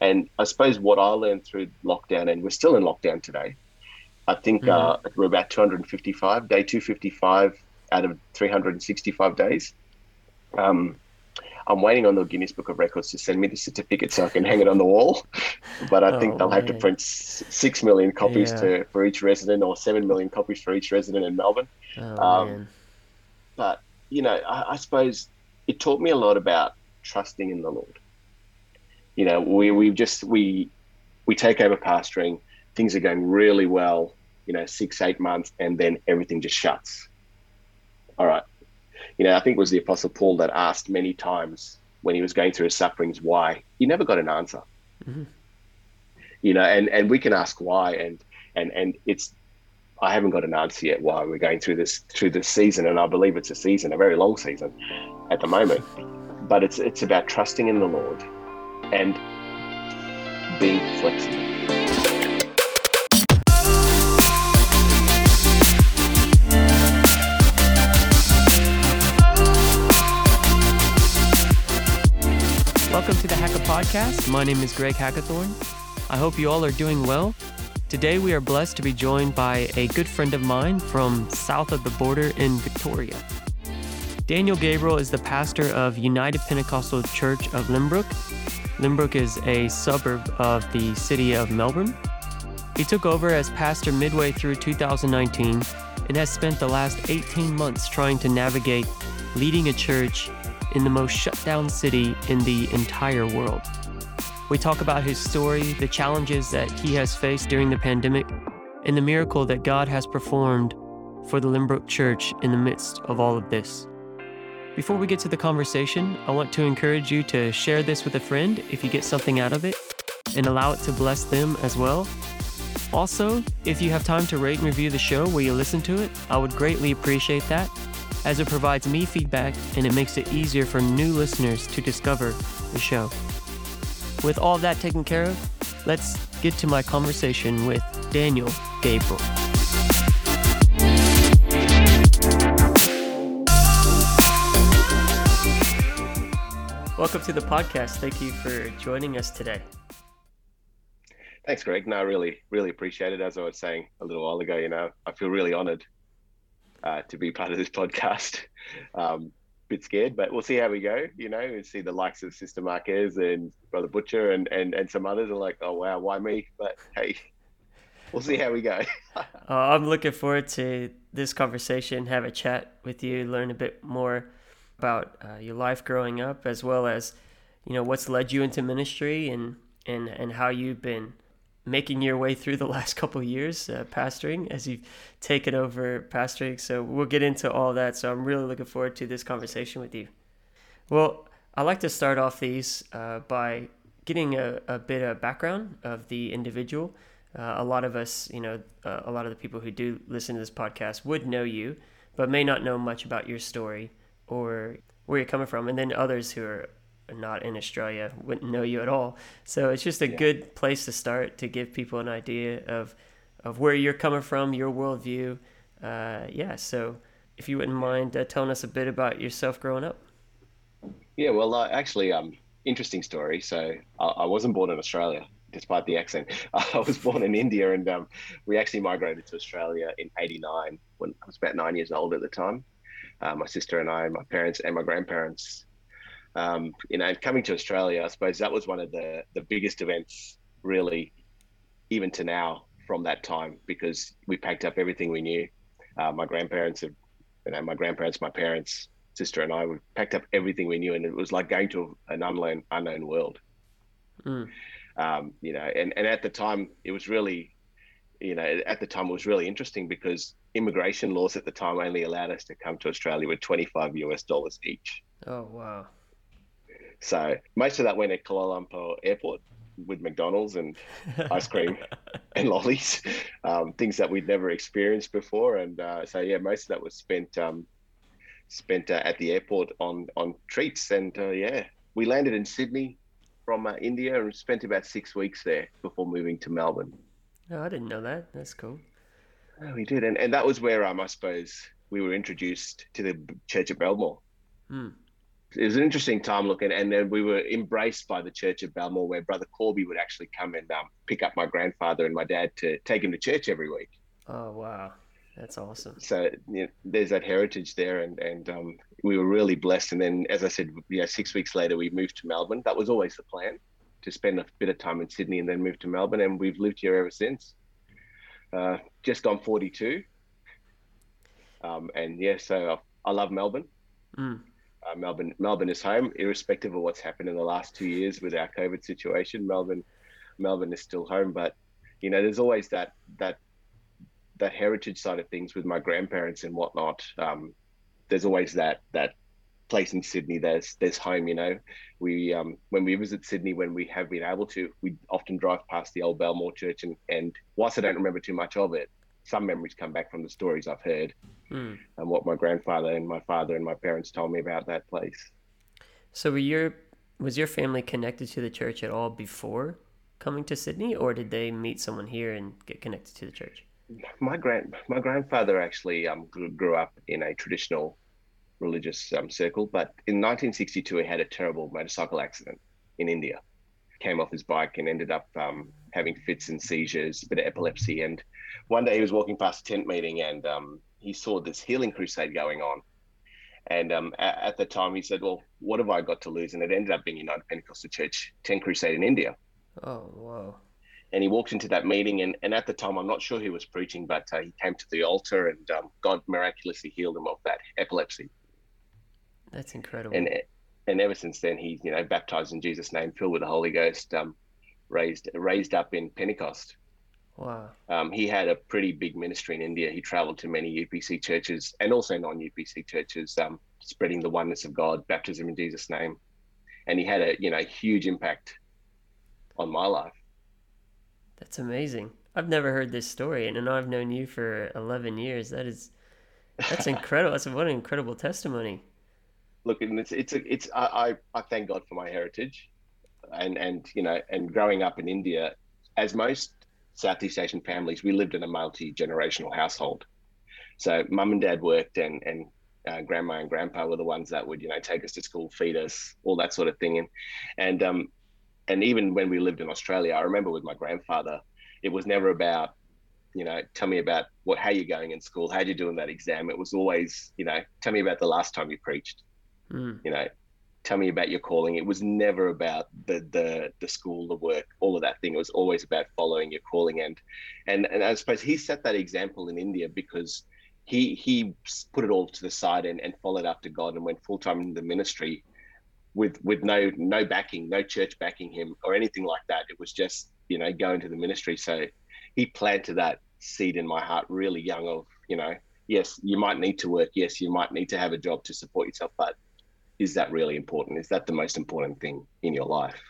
And I suppose what I learned through lockdown, and we're still in lockdown today. I think mm. uh, we're about 255, day 255 out of 365 days. Um, I'm waiting on the Guinness Book of Records to send me the certificate so I can hang it on the wall. But I think oh, they'll man. have to print six million copies yeah. to for each resident, or seven million copies for each resident in Melbourne. Oh, um, but you know, I, I suppose it taught me a lot about trusting in the Lord. You know, we we just we we take over pastoring, things are going really well, you know, six, eight months, and then everything just shuts. All right. You know, I think it was the Apostle Paul that asked many times when he was going through his sufferings why. He never got an answer. Mm-hmm. You know, and, and we can ask why and and and it's I haven't got an answer yet why we're going through this through this season, and I believe it's a season, a very long season at the moment. But it's it's about trusting in the Lord and being flexible. Welcome to the Hacker Podcast. My name is Greg Hackathorn. I hope you all are doing well. Today we are blessed to be joined by a good friend of mine from south of the border in Victoria. Daniel Gabriel is the pastor of United Pentecostal Church of Lynbrook Lynbrook is a suburb of the city of Melbourne. He took over as pastor midway through 2019 and has spent the last 18 months trying to navigate leading a church in the most shut down city in the entire world. We talk about his story, the challenges that he has faced during the pandemic, and the miracle that God has performed for the Lynbrook Church in the midst of all of this. Before we get to the conversation, I want to encourage you to share this with a friend if you get something out of it and allow it to bless them as well. Also, if you have time to rate and review the show where you listen to it, I would greatly appreciate that as it provides me feedback and it makes it easier for new listeners to discover the show. With all that taken care of, let's get to my conversation with Daniel Gabriel. Welcome to the podcast. Thank you for joining us today. Thanks, Greg. No, I really, really appreciate it. As I was saying a little while ago, you know, I feel really honored uh, to be part of this podcast. Um, bit scared, but we'll see how we go. You know, and see the likes of Sister Marquez and Brother Butcher and, and, and some others are like, oh, wow, why me? But hey, we'll see how we go. uh, I'm looking forward to this conversation, have a chat with you, learn a bit more about uh, your life growing up, as well as you know what's led you into ministry and and and how you've been making your way through the last couple years uh, pastoring as you've taken over pastoring. So we'll get into all that. So I'm really looking forward to this conversation with you. Well, I like to start off these uh, by getting a, a bit of background of the individual. Uh, a lot of us, you know, uh, a lot of the people who do listen to this podcast would know you, but may not know much about your story or where you're coming from, and then others who are not in Australia wouldn't know you at all. So it's just a yeah. good place to start to give people an idea of of where you're coming from, your worldview. Uh, yeah. So if you wouldn't mind uh, telling us a bit about yourself growing up. Yeah. Well, uh, actually, um, interesting story. So I, I, wasn't born in Australia. Despite the accent, I was born in India, and um, we actually migrated to Australia in '89 when I was about nine years old at the time uh, my sister and I, my parents and my grandparents. Um, you know, coming to Australia, I suppose that was one of the the biggest events, really, even to now from that time because we packed up everything we knew. Uh, my grandparents have, you know, my grandparents, my parents, sister and I, we packed up everything we knew, and it was like going to an unknown unknown world. Mm. Um, you know, and and at the time, it was really, you know, at the time it was really interesting because immigration laws at the time only allowed us to come to Australia with 25 US dollars each. Oh, wow. So most of that went at Kuala Lumpur Airport with McDonald's and ice cream and lollies, um, things that we'd never experienced before. And uh, so, yeah, most of that was spent um, spent uh, at the airport on on treats. And uh, yeah, we landed in Sydney from uh, India and spent about six weeks there before moving to Melbourne. Oh, I didn't know that. That's cool. Oh, we did, and and that was where um, I suppose we were introduced to the church of Belmore. Hmm. it was an interesting time looking, and then we were embraced by the church of Belmore, where Brother Corby would actually come and um, pick up my grandfather and my dad to take him to church every week. Oh wow, that's awesome. So you know, there's that heritage there, and and um, we were really blessed. And then, as I said, you know, six weeks later, we moved to Melbourne. That was always the plan to spend a bit of time in Sydney and then move to Melbourne, and we've lived here ever since. Uh, just on 42, um, and yeah, so I, I love Melbourne. Mm. Uh, Melbourne, Melbourne is home, irrespective of what's happened in the last two years with our COVID situation. Melbourne, Melbourne is still home, but you know, there's always that that that heritage side of things with my grandparents and whatnot. Um, there's always that that place in Sydney. There's there's home. You know, we um, when we visit Sydney, when we have been able to, we often drive past the old Belmore Church, and and whilst I don't remember too much of it, some memories come back from the stories I've heard mm. and what my grandfather and my father and my parents told me about that place. So were your was your family connected to the church at all before coming to Sydney, or did they meet someone here and get connected to the church? My grand my grandfather actually um, grew, grew up in a traditional religious um, circle, but in 1962 he had a terrible motorcycle accident in India. Came off his bike and ended up um, having fits and seizures, a bit of epilepsy, and one day he was walking past a tent meeting and um, he saw this healing crusade going on. And um, at, at, the time, he said, "Well, what have I got to lose?" And it ended up being United Pentecostal Church Tent Crusade in India. Oh, wow! And he walked into that meeting, and, and at the time, I'm not sure he was preaching, but uh, he came to the altar, and um, God miraculously healed him of that epilepsy. That's incredible. And and ever since then, he's you know baptized in Jesus' name, filled with the Holy Ghost, um, raised raised up in Pentecost. Wow. Um, he had a pretty big ministry in India. He traveled to many UPC churches and also non UPC churches, um, spreading the oneness of God, baptism in Jesus' name. And he had a you know huge impact on my life. That's amazing. I've never heard this story, and I've known you for eleven years. That is, that's incredible. that's what an incredible testimony. Look, and it's it's it's I, I thank God for my heritage, and and you know, and growing up in India, as most Southeast Asian families, we lived in a multi generational household. So mum and dad worked, and and uh, grandma and grandpa were the ones that would you know take us to school, feed us, all that sort of thing. And and um, and even when we lived in Australia, I remember with my grandfather, it was never about you know tell me about what how you're going in school, how you doing that exam. It was always you know tell me about the last time you preached. Mm. You know, tell me about your calling. It was never about the the the school, the work, all of that thing. It was always about following your calling. And and and I suppose he set that example in India because he he put it all to the side and, and followed after God and went full time in the ministry with with no no backing, no church backing him or anything like that. It was just you know going to the ministry. So he planted that seed in my heart really young of you know yes you might need to work yes you might need to have a job to support yourself but is that really important? Is that the most important thing in your life?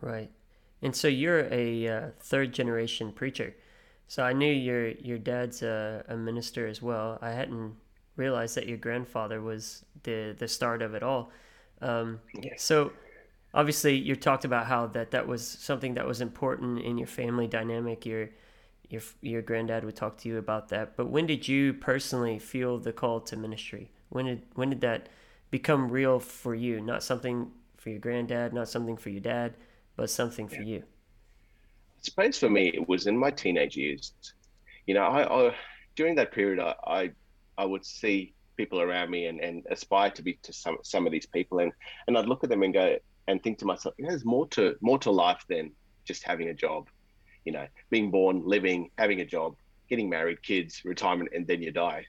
Right. And so you're a uh, third generation preacher. So I knew your your dad's a, a, minister as well. I hadn't realized that your grandfather was the the start of it all. Um, yes. So obviously you talked about how that that was something that was important in your family dynamic. Your your your granddad would talk to you about that. But when did you personally feel the call to ministry? When did when did that become real for you, not something for your granddad, not something for your dad, but something for you? I suppose for me, it was in my teenage years. You know, I, I during that period, I, I, I would see people around me and, and aspire to be to some some of these people, and and I'd look at them and go and think to myself, you know, there's more to more to life than just having a job. You know, being born, living, having a job, getting married, kids, retirement, and then you die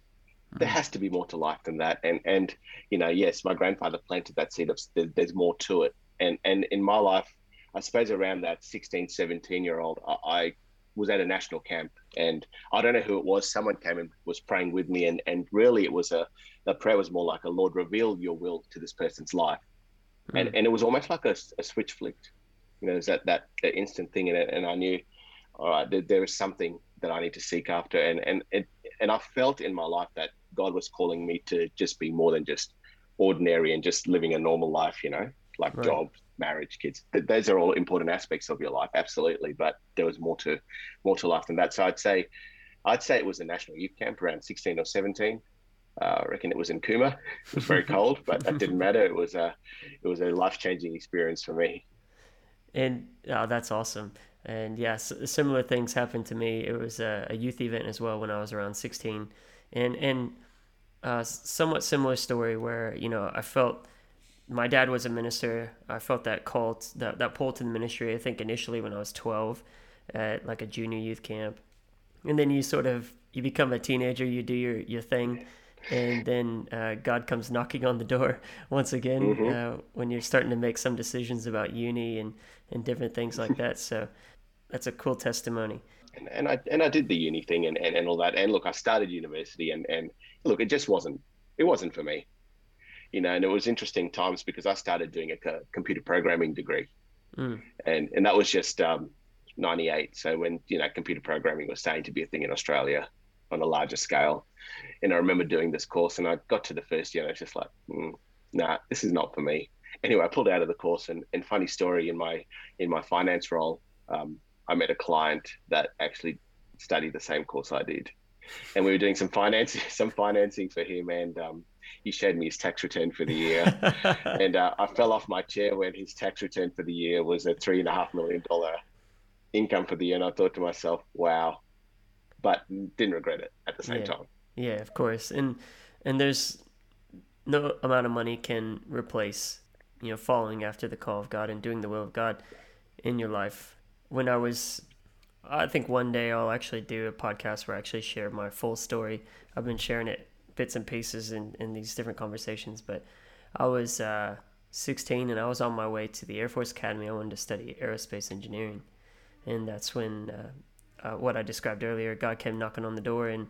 there has to be more to life than that. And and you know, yes, my grandfather planted that seed of there's more to it. And and in my life, I suppose around that 16, 17 year old, I, I was at a national camp and I don't know who it was. Someone came and was praying with me, and and really it was a the prayer was more like a Lord reveal your will to this person's life, mm. and and it was almost like a, a switch flicked. You know, there's that that, that instant thing in it, and I knew, all right, there, there is something that I need to seek after, and and and and I felt in my life that God was calling me to just be more than just ordinary and just living a normal life, you know, like right. job, marriage, kids. Those are all important aspects of your life, absolutely. But there was more to more to life than that. So I'd say, I'd say it was a national youth camp around 16 or 17. Uh, I reckon it was in Cooma. It was very cold, but that didn't matter. It was a, it was a life changing experience for me. And oh, that's awesome. And yes, similar things happened to me. It was a, a youth event as well when I was around 16, and and uh, somewhat similar story where you know I felt my dad was a minister. I felt that call, that that pull to the ministry. I think initially when I was 12, at like a junior youth camp, and then you sort of you become a teenager. You do your your thing and then uh, God comes knocking on the door once again mm-hmm. uh, when you're starting to make some decisions about uni and, and different things like that. So that's a cool testimony. And, and I and I did the uni thing and, and, and all that. And look, I started university and, and look, it just wasn't it wasn't for me. You know, and it was interesting times because I started doing a computer programming degree, mm. and and that was just um, 98. So when you know computer programming was starting to be a thing in Australia, on a larger scale. And I remember doing this course, and I got to the first year, and I was just like, mm, "Nah, this is not for me." Anyway, I pulled out of the course, and, and funny story in my in my finance role, um, I met a client that actually studied the same course I did, and we were doing some financing some financing for him, and um, he showed me his tax return for the year, and uh, I fell off my chair when his tax return for the year was a three and a half million dollar income for the year, and I thought to myself, "Wow." but didn't regret it at the same yeah. time. Yeah, of course. And and there's no amount of money can replace, you know, following after the call of God and doing the will of God in your life. When I was I think one day I'll actually do a podcast where I actually share my full story. I've been sharing it bits and pieces in, in these different conversations, but I was uh, 16 and I was on my way to the Air Force Academy. I wanted to study aerospace engineering. And that's when uh, uh, what I described earlier. God came knocking on the door, and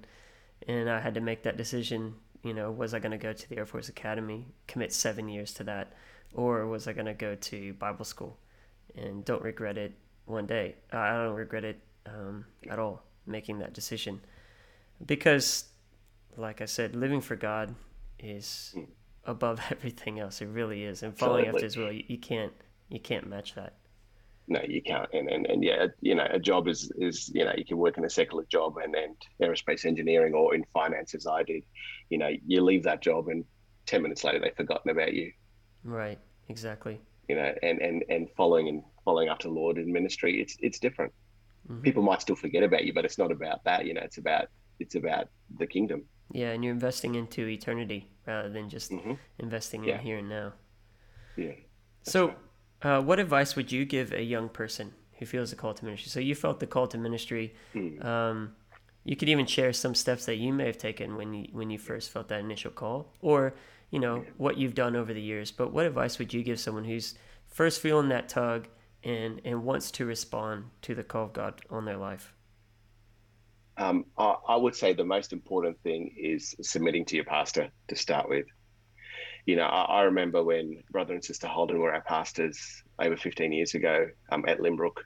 and I had to make that decision. You know, was I going to go to the Air Force Academy, commit seven years to that, or was I going to go to Bible school? And don't regret it one day. I don't regret it um, at all making that decision, because, like I said, living for God is above everything else. It really is, and following Absolutely. after His will, you, you can't you can't match that no, you can't. And, and, and yeah, you know, a job is, is, you know, you can work in a secular job and, and aerospace engineering or in finance as I did, you know, you leave that job and 10 minutes later they've forgotten about you. Right. Exactly. You know, and, and, and following and following after the Lord in ministry, it's, it's different. Mm-hmm. People might still forget about you, but it's not about that. You know, it's about, it's about the kingdom. Yeah. And you're investing into eternity rather than just mm-hmm. investing in here and now. Yeah. So, right uh, what advice would you give a young person who feels a call to ministry? So you felt the call to ministry. Hmm. Um, you could even share some steps that you may have taken when you when you first felt that initial call, or you know what you've done over the years. But what advice would you give someone who's first feeling that tug and and wants to respond to the call of God on their life? Um, I, I would say the most important thing is submitting to your pastor to start with you know, I, I, remember when brother and sister Holden were our pastors over 15 years ago um, at Lynbrook.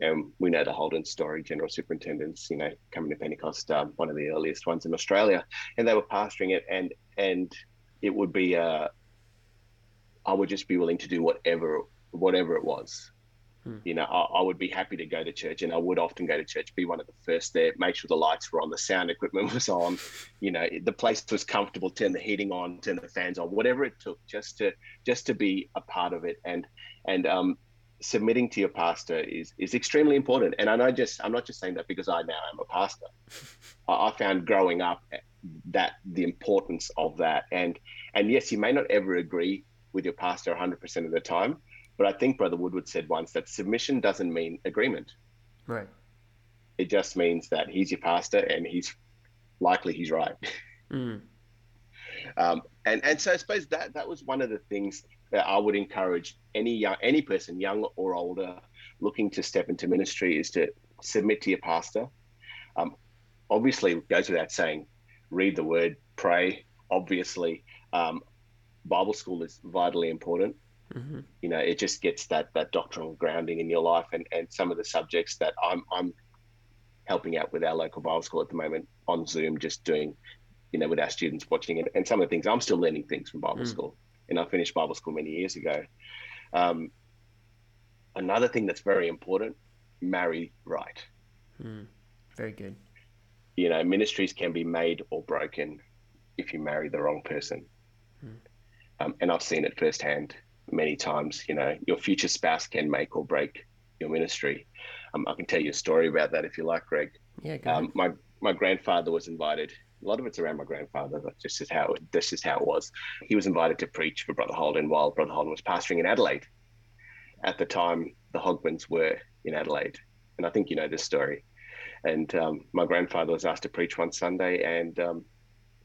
And we know the Holden story, general superintendents, you know, coming to Pentecost, um, one of the earliest ones in Australia, and they were pastoring it, and and it would be, uh, I would just be willing to do whatever whatever it was, Hmm. You know, I, I, would be happy to go to church, and I would often go to church, be one of the first there, make sure the lights were on, the sound equipment was on, you know, the place was comfortable, turn the heating on, turn the fans on, whatever it took, just to just to be a part of it, and and um, submitting to your pastor is is extremely important. And I know just I'm not just saying that because I now am a pastor. I, I found growing up that the importance of that, and and yes, you may not ever agree with your pastor 100% of the time but I think Brother Woodward said once that submission doesn't mean agreement. Right. It just means that he's your pastor and he's likely he's right. Mm. Um, and and so I suppose that that was one of the things that I would encourage any young any person, young or older, looking to step into ministry is to submit to your pastor. Um, obviously, it goes without saying, read the word, pray. Obviously, um, Bible school is vitally important. Mm-hmm. You know, it just gets that that doctrinal grounding in your life, and and some of the subjects that I'm I'm helping out with our local Bible school at the moment on Zoom, just doing, you know, with our students watching it, and some of the things I'm still learning things from Bible mm. school, and I finished Bible school many years ago. Um, another thing that's very important: marry right. Mm. Very good. You know, ministries can be made or broken. if you marry the wrong person. Mm. Um, and I've seen it firsthand many times. You know, your future spouse can make or break your ministry. Um, I can tell you a story about that if you like, Greg. Yeah, go um, my my grandfather was invited. A lot of it's around my grandfather. That's just is how this is how it was. He was invited to preach for Brother Holden while Brother Holden was pastoring in Adelaide. At the time, the Hogmans were in Adelaide, and I think you know this story. And um, my grandfather was asked to preach one Sunday, and um,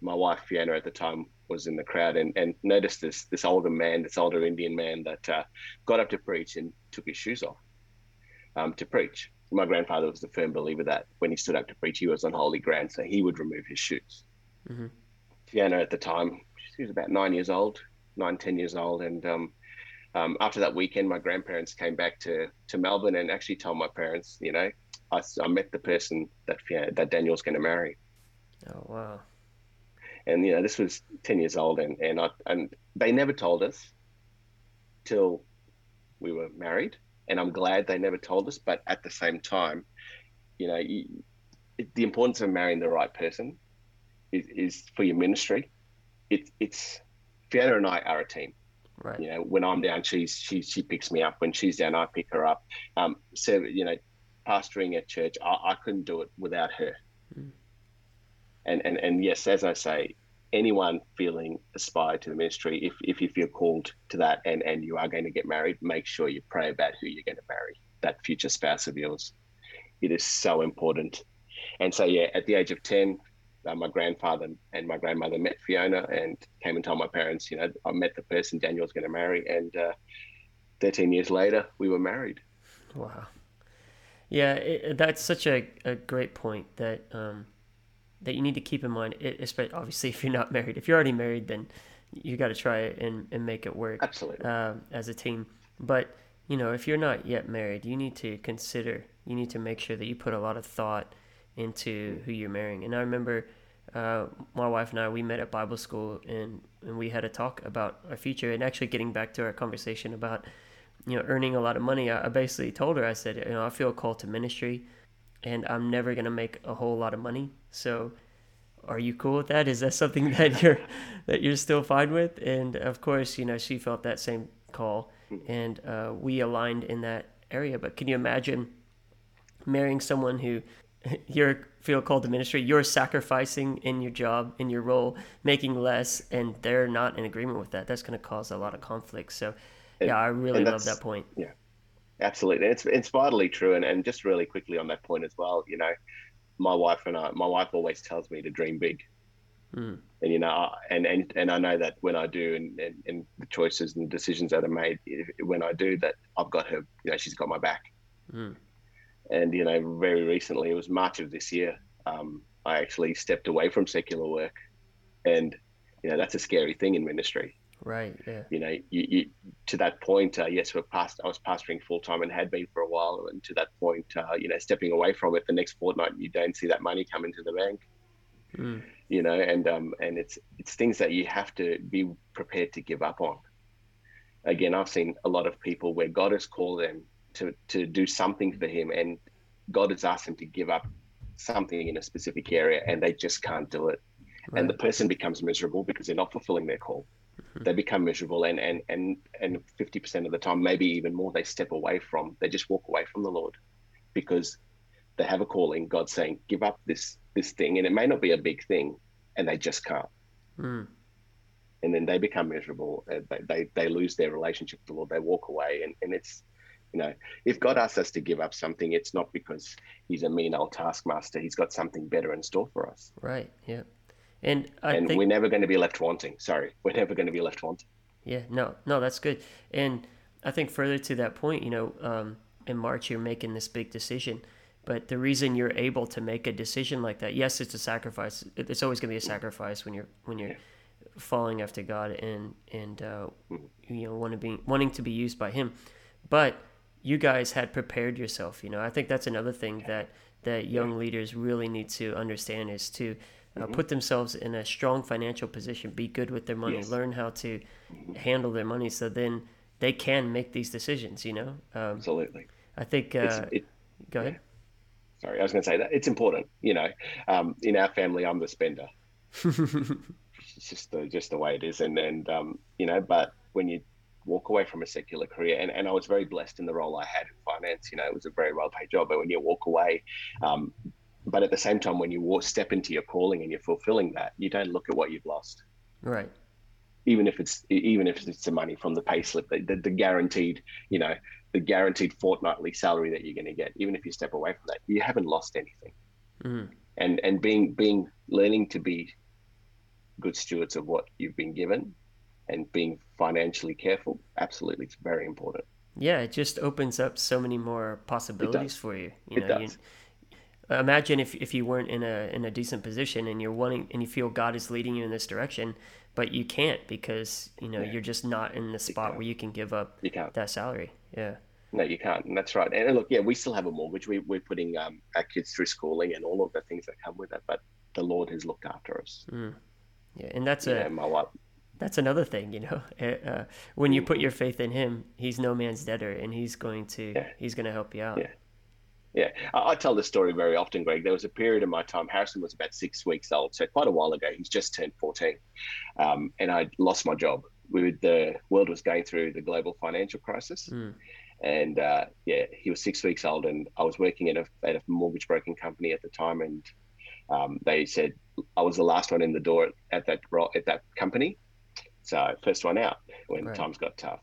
my wife Fiona at the time was in the crowd and, and noticed this this older man, this older Indian man that uh, got up to preach and took his shoes off um, to preach. My grandfather was a firm believer that when he stood up to preach, he was on holy ground, so he would remove his shoes. Mm-hmm. Fiona at the time, she was about nine years old, nine ten years old, and um, um, after that weekend, my grandparents came back to to Melbourne and actually told my parents, you know, I, I met the person that that Daniel's going to marry. Oh wow! And you know, this was ten years old, and and I and they never told us till we were married, and I'm glad they never told us. But at the same time, you know, you, the importance of marrying the right person is, is for your ministry. It, it's Fiona and I are a team. Right. You know, when I'm down, she's she she picks me up. When she's down, I pick her up. Um, so you know, pastoring at church, I, I couldn't do it without her. Mm. And, and and yes, as I say, anyone feeling aspired to the ministry, if, if you feel called to that and, and you are going to get married, make sure you pray about who you're going to marry, that future spouse of yours. It is so important. And so, yeah, at the age of 10, uh, my grandfather and my grandmother met Fiona and came and told my parents, you know, I met the person Daniel's going to marry. And uh, 13 years later, we were married. Wow. Yeah, it, that's such a, a great point that um, that you need to keep in mind. Especially obviously if you're not married. If you're already married, then you got to try it and, and make it work. Absolutely. Uh, as a team, but you know if you're not yet married, you need to consider. You need to make sure that you put a lot of thought into who you're marrying. And I remember uh, my wife and I we met at Bible school and and we had a talk about our future and actually getting back to our conversation about you know, earning a lot of money, I, basically told her, I said, you know, I feel called to ministry and I'm never going to make a whole lot of money. So are you cool with that? Is that something that you're, that you're still fine with? And of course, you know, she felt that same call and uh, we aligned in that area. But can you imagine marrying someone who you feel called to ministry, you're sacrificing in your job, in your role, making less, and they're not in agreement with that? That's going to cause a lot of conflict. So, yeah, I really love that point. Yeah, absolutely. It's it's vitally true. And and just really quickly on that point as well, you know, my wife and I, my wife always tells me to dream big. Mm. And you know, and, and and I know that when I do, and, and, and the choices and decisions that are made, when I do that, I've got her. You know, she's got my back. Mm. And you know, very recently, it was March of this year. Um, I actually stepped away from secular work, and you know, that's a scary thing in ministry. Right. Yeah. You know, you, you to that point, uh, yes, we're past. I was pastoring full time and had been for a while, and to that point, uh, you know, stepping away from it, the next fortnight you don't see that money come into the bank. Mm. You know, and um, and it's it's things that you have to be prepared to give up on. Again, I've seen a lot of people where God has called them to to do something for Him, and God has asked them to give up something in a specific area, and they just can't do it, right. and the person becomes miserable because they're not fulfilling their call they become miserable and and and and 50% of the time maybe even more they step away from they just walk away from the lord because they have a calling god saying give up this this thing and it may not be a big thing and they just can't. Mm. and then they become miserable they, they they lose their relationship with the lord they walk away and and it's you know if god asks us to give up something it's not because he's a mean old taskmaster he's got something better in store for us. Right yeah and I and think, we're never going to be left wanting. Sorry, we're never going to be left wanting. Yeah, no, no, that's good. And I think further to that point, you know, um, in March you're making this big decision, but the reason you're able to make a decision like that, yes, it's a sacrifice. It's always going to be a sacrifice when you're when you're yeah. falling after God and and uh, mm-hmm. you know wanting to be wanting to be used by Him, but you guys had prepared yourself. You know, I think that's another thing that that young leaders really need to understand is to uh, mm-hmm. put themselves in a strong financial position, be good with their money, yes. learn how to handle their money, so then they can make these decisions. You know, um, absolutely. I think. Uh, it, go ahead. Sorry, I was going to say that it's important. You know, um, in our family, I'm the spender. it's just the just the way it is, and and um, you know, but when you walk away from a secular career, and, and I was very blessed in the role I had in finance. You know, it was a very well paid job, but when you walk away, um, but at the same time, when you walk, step into your calling and you're fulfilling that, you don't look at what you've lost. Right. Even if it's even if it's the money from the payslip, the, the, the guaranteed, you know, the guaranteed fortnightly salary that you're going to get, even if you step away from that, you haven't lost anything. Mm. And and being being learning to be good stewards of what you've been given, and being financially careful, absolutely, it's very important. Yeah, it just opens up so many more possibilities for you. You it know, does. You, imagine if, if you weren't in a in a decent position and you're wanting and you feel God is leading you in this direction, but you can't because you know Yeah. you're just not in the spot where you can give up You can't. that salary. Yeah. No, you can't. And that's right. And look, yeah, we still have a mortgage. We, we're putting um, our kids through schooling and all of the things that come with it. But the Lord has looked after us. Mm. Yeah, and that's You a know, my wife. that's another thing, you know. Uh, uh, when you put your faith in Him, He's no man's debtor, and He's going to Yeah. He's going to help you out. Yeah. Yeah, I, I tell this story very often, Greg. There was a period in my time. Harrison was about six weeks old, so quite a while ago. He's just turned fourteen, um, and I lost my job. We were, the world was going through the global financial crisis, Mm. and uh, yeah, he was six weeks old, and I was working at a, at a mortgage broking company at the time, and um, they said I was the last one in the door at that at that company, so first one out when Right. times got tough.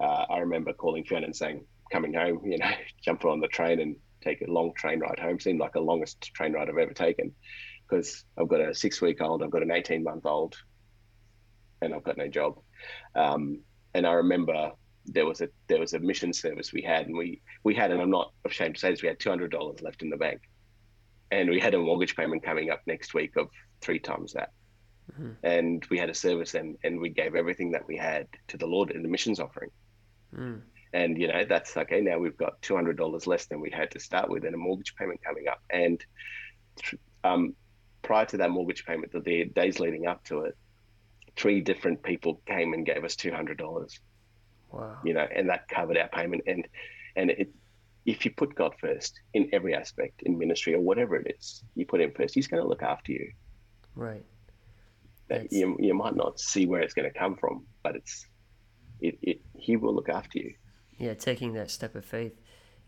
Uh, I remember calling Fiona and saying, coming home, you know, jump on the train and take a long train ride home. Seemed like the longest train ride I've ever taken because I've got a six week old, I've got an 18 month old, and I've got no job. Um, and I remember there was a there was a mission service we had, and we we had, and I'm not ashamed to say this, we had two hundred dollars left in the bank, and we had a mortgage payment coming up next week of three times that. Mhm. And we had a service, and and we gave everything that we had to the Lord in the missions offering. Mm. And you know that's okay. Now we've got two hundred dollars less than we had to start with, and a mortgage payment coming up. And um, prior to that mortgage payment, the, days leading up to it, three different people came and gave us two hundred dollars. Wow. You know, and that covered our payment. And and it, if you put God first in every aspect in ministry or whatever it is, you put Him first. He's going to look after you. Right. That's- you you might not see where it's going to come from, but it's it, it He will look after you. Yeah, taking that step of faith,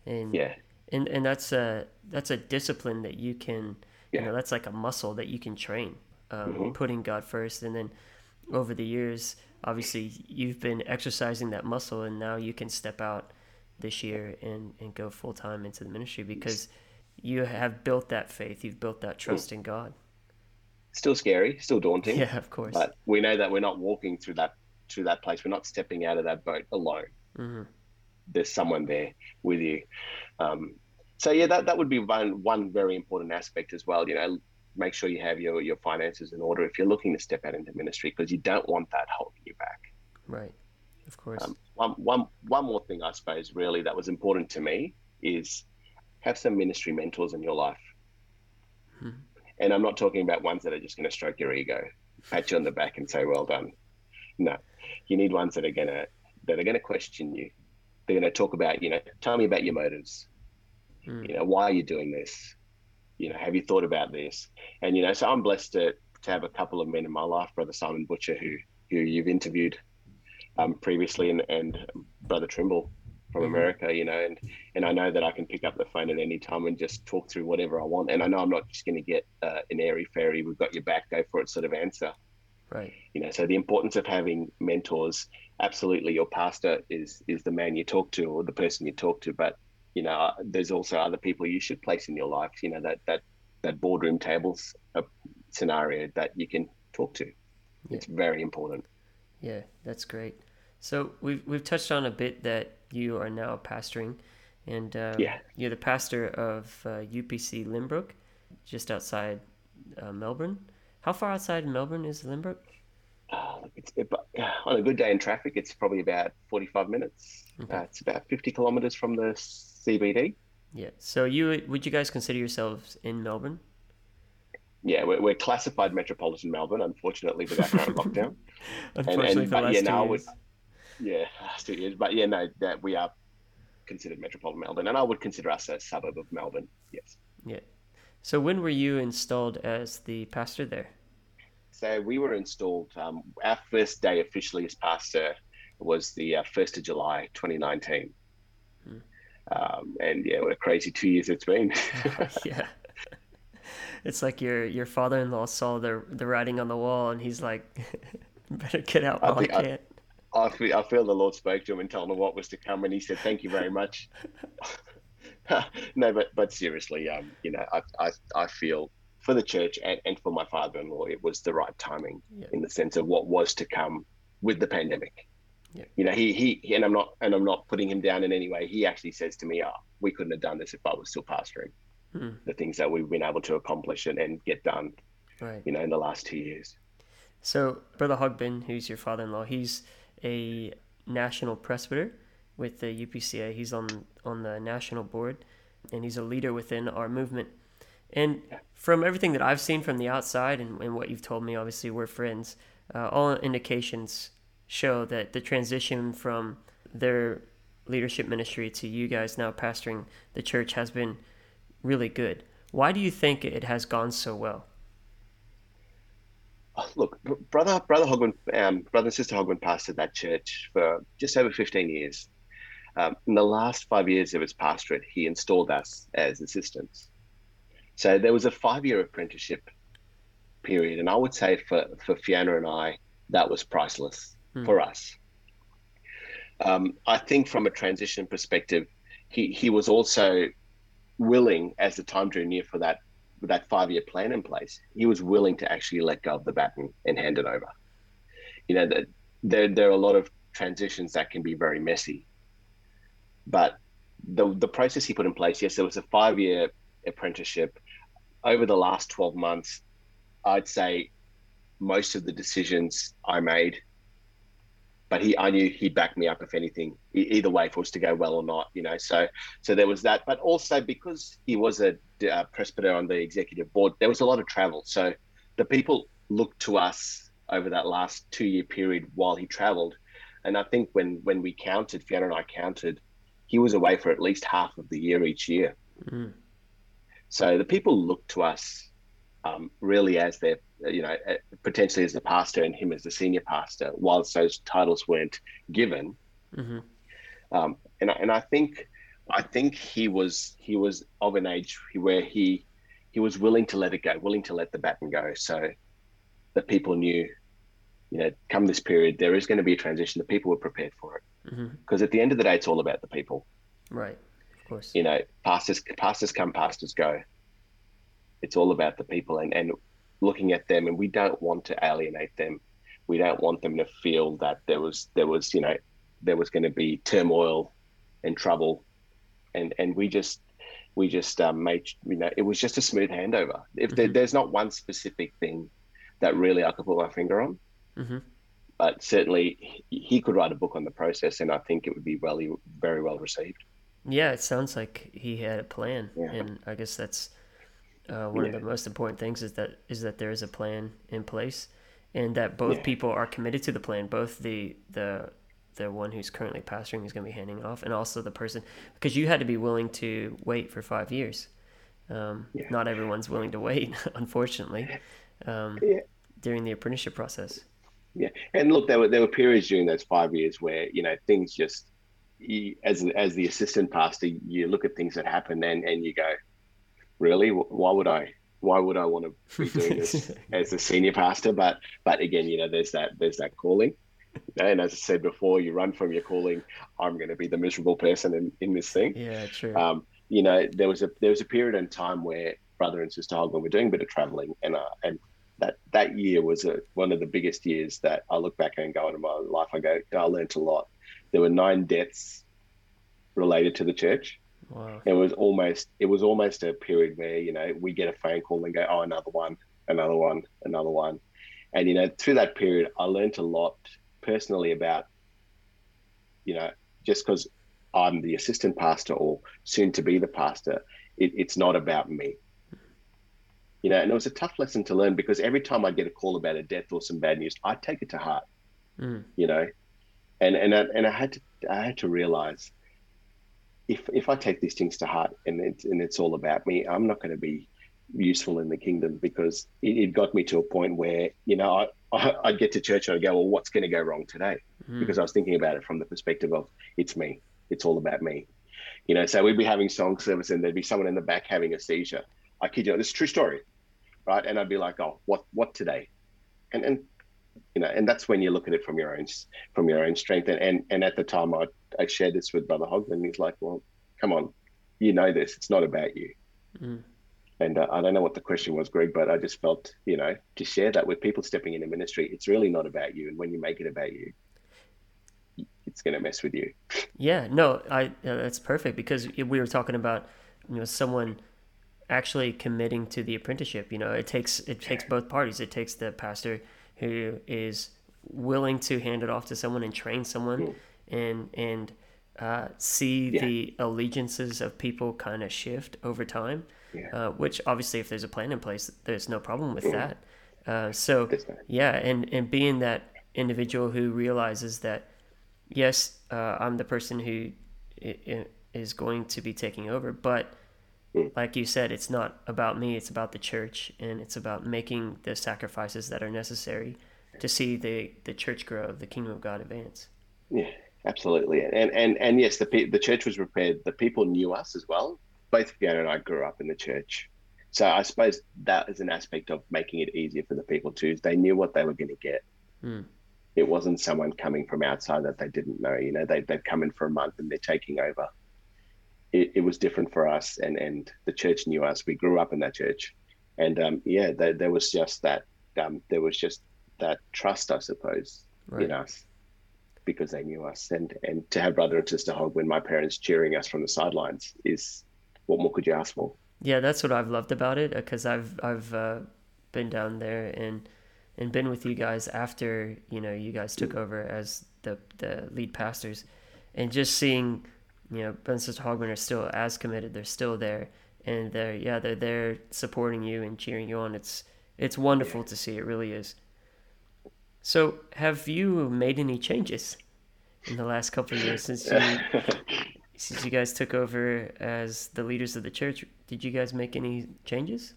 and Yeah. and and that's a that's a discipline that you can you know that's like a muscle that you can train um, Mhm. putting god first and then over the years obviously you've been exercising that muscle and now you can step out this year and and go full-time into the ministry because you have built that faith you've built that trust in god Still scary, still daunting. yeah of course but we know that we're not walking through that through that place. We're not stepping out of that boat alone. Mm hmm There's someone there with you. Um, so yeah, that, that would be one one very important aspect as well. You know, make sure you have your your finances in order if you're looking to step out into ministry because you don't want that holding you back. right of course Um, one, one, one more thing I suppose really that was important to me is have some ministry mentors in your life. Hmm. And I'm not talking about ones that are just going to stroke your ego, pat you on the back and say, well done. No, you need ones that are going to, that are going to question you. They're going to talk about, you know, tell me about your motives. Hmm. You know, why are you doing this? You know, have you thought about this? And, you know, so I'm blessed to, to have a couple of men in my life, Brother Simon Butcher, who, who you've interviewed um, previously, and, and Brother Trimble from Mhm. America, you know, and and I know that I can pick up the phone at any time and just talk through whatever I want, and I know I'm not just going to get uh, an airy fairy, we've got your back, go for it sort of answer, right you know. So the importance of having mentors, absolutely, your pastor is is the man you talk to or the person you talk to, but you know, uh, there's also other people you should place in your life, you know, that that that boardroom tables uh, scenario that you can talk to. It's very important. Yeah, that's great. So we've we've touched on a bit that you are now pastoring, and um, Yeah. you're the pastor of uh, UPC Lynbrook, just outside uh, Melbourne. How far outside Melbourne is Lynbrook? Oh, it's, it, on a good day in traffic, it's probably about 45 minutes. Okay. Uh, it's about 50 kilometers from the CBD. Yeah. So you would you guys consider yourselves in Melbourne? Yeah, we're, we're classified metropolitan Melbourne, unfortunately, with our current lockdown. Unfortunately, and- for the but last yeah, no, would- Yeah, last two years. But yeah, no, that we are considered metropolitan Melbourne, and I would consider us a suburb of Melbourne. Yes. Yeah. So when were you installed as the pastor there? so we were installed. Um, our first day officially as pastor was the uh, first of July, 2019. Hmm. Um, and yeah, what a crazy two years it's been. yeah, it's like your your father in law saw the the writing on the wall, and he's like, "Better get out while I, I can." I, I feel, I feel the Lord spoke to him and told him what was to come, and he said, "Thank you very much." no, but but seriously, um, you know, I I, I feel for the church and, and for my father-in-law, it was the right timing yeah. in the sense of what was to come with the pandemic. Yeah. You know, he, he and I'm not and I'm not putting him down in any way. He actually says to me, "Oh, we couldn't have done this if I was still pastoring." Hmm. The things that we've been able to accomplish and, and get done, right. you know, in the last two years. So, Brother Hogbin, who's your father-in-law, he's a national presbyter with the UPCA. He's on on the national board, and he's a leader within our movement. And from everything that I've seen from the outside and, and what you've told me, obviously we're friends. Uh, all indications show that the transition from their leadership ministry to you guys now pastoring the church has been really good. Why do you think it has gone so well? Look, brother, brother Hogman, um, brother and sister Hogman pastored that church for just over fifteen years. Um, in the last five years of his pastorate, he installed us as assistants. So there was a five-year apprenticeship period, and I would say for for Fiona and I, that was priceless hmm. for us. Um, I think from a transition perspective, he he was also willing as the time drew near for that with that five year plan in place. He was willing to actually let go of the baton and hand it over. You know that there there are a lot of transitions that can be very messy, but the the process he put in place, yes, there was a five year apprenticeship. Over the last twelve months, I'd say most of the decisions I made but he I knew he'd back me up if anything, either way, it was to go well or not, you know. So so there was that, but also because he was a presbyter on the executive board, there was a lot of travel. So the people looked to us over that last two year period while he travelled, and I think when when we counted, Fiona and I counted, he was away for at least half of the year each year. Mm. So the people looked to us um, really as their you know, uh, potentially as the pastor and him as the senior pastor, whilst those titles weren't given. Mm-hmm. Um, and and I think I think he was he was of an age where he he was willing to let it go, willing to let the baton go, so that people knew, you know, come this period there is going to be a transition. The people were prepared for it because mm-hmm. at the end of the day, it's all about the people. Right. Of course. You know, pastors pastors come, pastors go. It's all about the people, and and looking at them, and we don't want to alienate them. We don't want them to feel that there was there was you know there was going to be turmoil and trouble, and and we just we just um, made you know it was just a smooth handover. If mm-hmm. there, there's not one specific thing that really I could put my finger on, mm-hmm. But certainly he could write a book on the process, and I think it would be really very well received. Yeah, it sounds like he had a plan, yeah. and I guess that's uh, one yeah. of the most important things is that is that there is a plan in place, and that both yeah. people are committed to the plan. Both the the the one who's currently pastoring who's going to be handing off, and also the person because you had to be willing to wait for five years. Um. Not everyone's willing to wait, unfortunately, um, during the apprenticeship process. Yeah, and look, there were there were periods during those five years where you know things just, you, as as the assistant pastor, you look at things that happen and and you go, really? Why would i why would i want to be doing this as a senior pastor? But but again you know there's that there's that calling. And as i said before you run from your calling i'm going to be the miserable person in, in this thing. Yeah true. Um, you know there was a there was a period in time where brother and sister Hogman were doing a bit of traveling and uh, and that that year was a, one of the biggest years that I look back and go into my life. I go, I learned a lot. There were nine deaths related to the church, Wow. It was almost it was almost a period where you know we get a phone call and go oh another one another one another one, and you know through that period I learned a lot personally about you know just because I'm the assistant pastor or soon to be the pastor, it, it's not about me. You know, and it was a tough lesson to learn because every time I get a call about a death or some bad news, I take it to heart. Mm. You know, and and I, and I had to I had to realize if if I take these things to heart and it's and it's all about me, I'm not going to be useful in the kingdom because it, it got me to a point where you know I, I would get to church and I'd go, well, what's going to go wrong today? Mm. Because I was thinking about it from the perspective of it's me, it's all about me. You know, so we'd be having song service and there'd be someone in the back having a seizure. I kid you, not, this is true story, right? And I'd be like, oh, what what today? And and you know, and that's when you look at it from your own from your own strength. And and, and at the time, I I shared this with Brother Hogman. He's like, well, come on, you know this. It's not about you. Mm. And uh, I don't know what the question was, Greg, but I just felt, you know, to share that with people stepping into ministry, it's really not about you. And when you make it about you, it's going to mess with you. Yeah, no, I uh, that's perfect because we were talking about, you know, someone actually committing to the apprenticeship. You know, it takes it takes both parties. It takes the pastor who is willing to hand it off to someone and train someone, mm. and and uh, see yeah. the allegiances of people kind of shift over time. Yeah. Uh, which obviously, if there's a plan in place, there's no problem with mm. that. Uh, so yeah, and and being that individual who realizes that yes, uh, I'm the person who is going to be taking over, but. Like you said, it's not about me. It's about the church, and it's about making the sacrifices that are necessary to see the the church grow, the kingdom of God advance. Yeah, absolutely. And and and yes, the the church was prepared. The people knew us as well. Both Fiona and I grew up in the church, so I suppose that is an aspect of making it easier for the people too. They knew what they were going to get. Mm it wasn't someone coming from outside that they didn't know. You know, they they've come in for a month and they're taking over. It, it was different for us, and and the church knew us. We grew up in that church, and um, yeah, there, there was just that. Um, there was just that trust, I suppose, right. in us because they knew us, and and to have brother and sister Hogman, my parents cheering us from the sidelines, is what more could you ask for? Yeah, that's what I've loved about it because I've I've uh, been down there and and been with you guys after you know you guys took over as the the lead pastors, and just seeing you know Ben and Hogman are still as committed. They're still there, and they're yeah they're there supporting you and cheering you on. It's it's wonderful to see. It really is. So, have you made any changes in the last couple of years since you since you guys took over as the leaders of the church? Did you guys make any changes?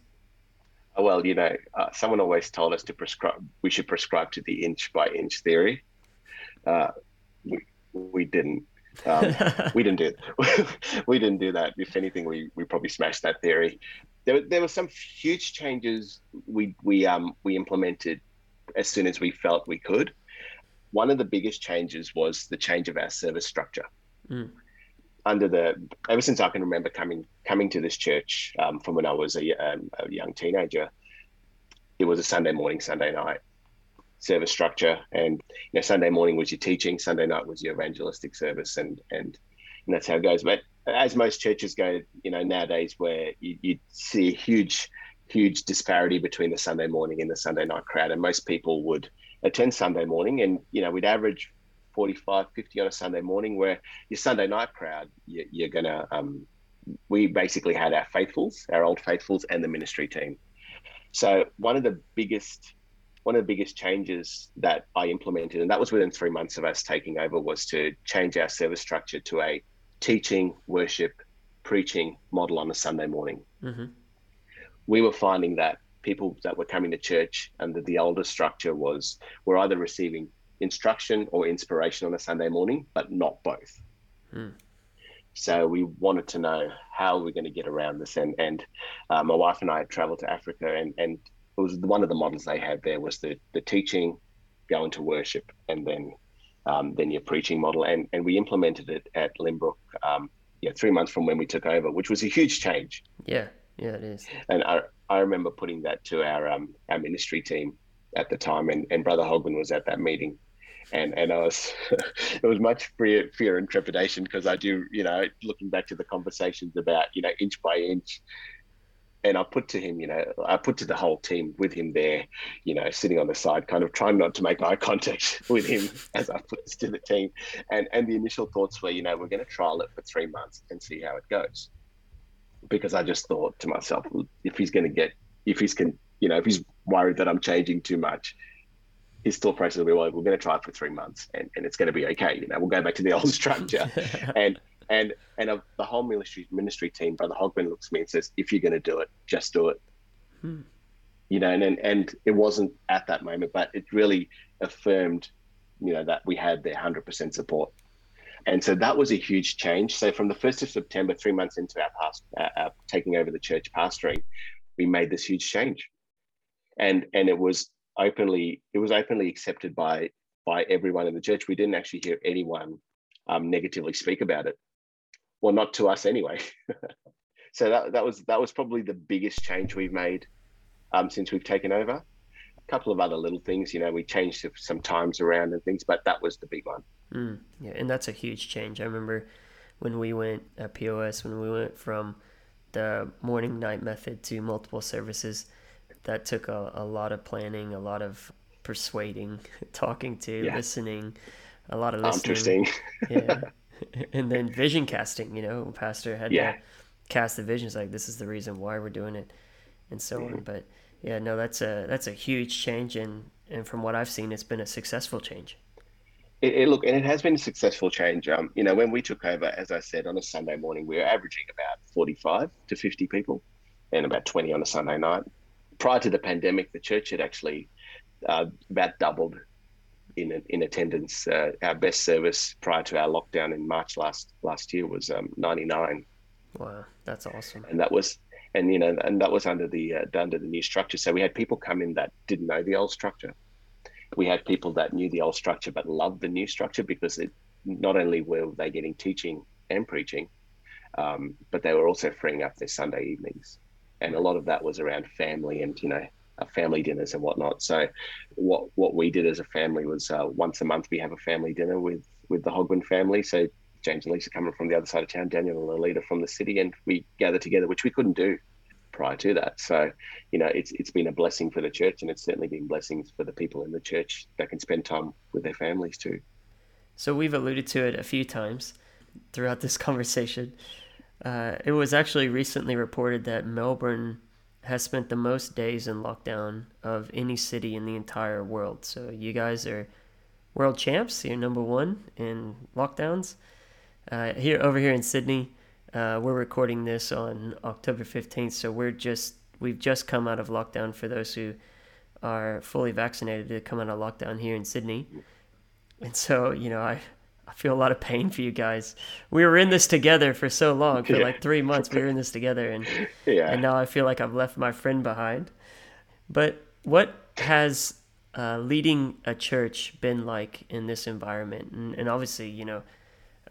Uh, well, you know, uh, someone always told us to prescribe. We should prescribe to the inch by inch theory. Uh, we we didn't. Um, we didn't do it. we didn't do that. If anything, we, we probably smashed that theory. There, there were some huge changes we we um we implemented as soon as we felt we could. One of the biggest changes was the change of our service structure. Mm under the ever since I can remember coming coming to this church um, from when I was a, um, a, young teenager, it was a Sunday morning, Sunday night service structure, and you know Sunday morning was your teaching, Sunday night was your evangelistic service, and and, and that's how it goes. But as most churches go, you know nowadays where you, you see a huge huge disparity between the Sunday morning and the Sunday night crowd, and most people would attend Sunday morning, and you know we'd average 45, 50 on a Sunday morning, where your Sunday night crowd, you, are to, um, we basically had our faithfuls, our old faithfuls, and the ministry team. So one of the biggest, one of the biggest changes that I implemented, and that was within three months of us taking over, was to change our service structure to a teaching, worship, preaching model on a Sunday morning. Mm-hmm. We were finding that people that were coming to church under the older structure was were either receiving instruction or inspiration on a Sunday morning, but not both. Hmm. So we wanted to know how we're going to get around this. And, and uh, my wife and I had traveled to Africa, and, and it was one of the models they had there was the, the teaching, going to worship, and then um, then your preaching model. And, and we implemented it at Lynbrook um, yeah, three months from when we took over, which was a huge change. Yeah, yeah, it is. And I, I remember putting that to our um, our ministry team at the time, and, and Brother Hogman was at that meeting and and I was it was much fear fear and trepidation because I do you know looking back to the conversations about you know inch by inch and I put to him, you know, I put to the whole team with him there, you know, sitting on the side, kind of trying not to make eye contact with him as I put this to the team. And and the initial thoughts were, you know, we're going to trial it for three months and see how it goes, because I just thought to myself, if he's going to get, if he's can, you know, if he's worried that I'm changing too much, his thought process will be, well, we're going to try it for three months and, and it's going to be okay. You know, we'll go back to the old structure. and and and of the whole ministry ministry team, Brother Hogman looks at me and says, if you're going to do it, just do it. Hmm. You know, and, and and it wasn't at that moment, but it really affirmed, you know, that we had their hundred percent support. And so that was a huge change. So from the first of September, three months into our past, uh, uh, taking over the church pastoring, we made this huge change, and and it was openly it was openly accepted by by everyone in the church. We didn't actually hear anyone um, negatively speak about it. Well, not to us anyway. so that that was that was probably the biggest change we've made um, since we've taken over. A couple of other little things, you know, we changed some times around and things, but that was the big one. Mm, yeah, and that's a huge change. I remember when we went at POS when we went from the morning night method to multiple services. That took a, a lot of planning, a lot of persuading, talking to, yeah. listening, a lot of listening. Interesting. yeah. And then vision casting, you know, pastor had yeah. to cast the visions like this is the reason why we're doing it and so mm-hmm. on. But yeah, no, that's a that's a huge change and and from what I've seen it's been a successful change. It, it, look, and it has been a successful change. Um, you know, when we took over, as I said, on a Sunday morning, we were averaging about 45 to 50 people and about 20 on a Sunday night. Prior to the pandemic, the church had actually uh, about doubled in in attendance. Uh, our best service prior to our lockdown in March last last year was um, 99. Wow, that's awesome. And that was, and you know, and that was under the uh, under the new structure. So we had people come in that didn't know the old structure. We had people that knew the old structure but loved the new structure because it not only were they getting teaching and preaching, um, but they were also freeing up their Sunday evenings, and a lot of that was around family and you know family dinners and whatnot. So, what what we did as a family was uh, once a month we have a family dinner with with the Hogman family. So James and Lisa coming from the other side of town, Daniel and Alita from the city, and we gather together, which we couldn't do prior to that. So, you know, it's it's been a blessing for the church, and it's certainly been blessings for the people in the church that can spend time with their families too. So we've alluded to it a few times throughout this conversation. Uh, it was actually recently reported that Melbourne has spent the most days in lockdown of any city in the entire world. So you guys are world champs. You're number one in lockdowns. Uh, here over here in Sydney, uh, we're recording this on October 15th, so we're just we've just come out of lockdown for those who are fully vaccinated to come out of lockdown here in Sydney. And so, you know, I I feel a lot of pain for you guys. We were in this together for so long, for yeah. like three months. We were in this together, and yeah. and now I feel like I've left my friend behind. But what has uh, leading a church been like in this environment? And, and obviously, you know,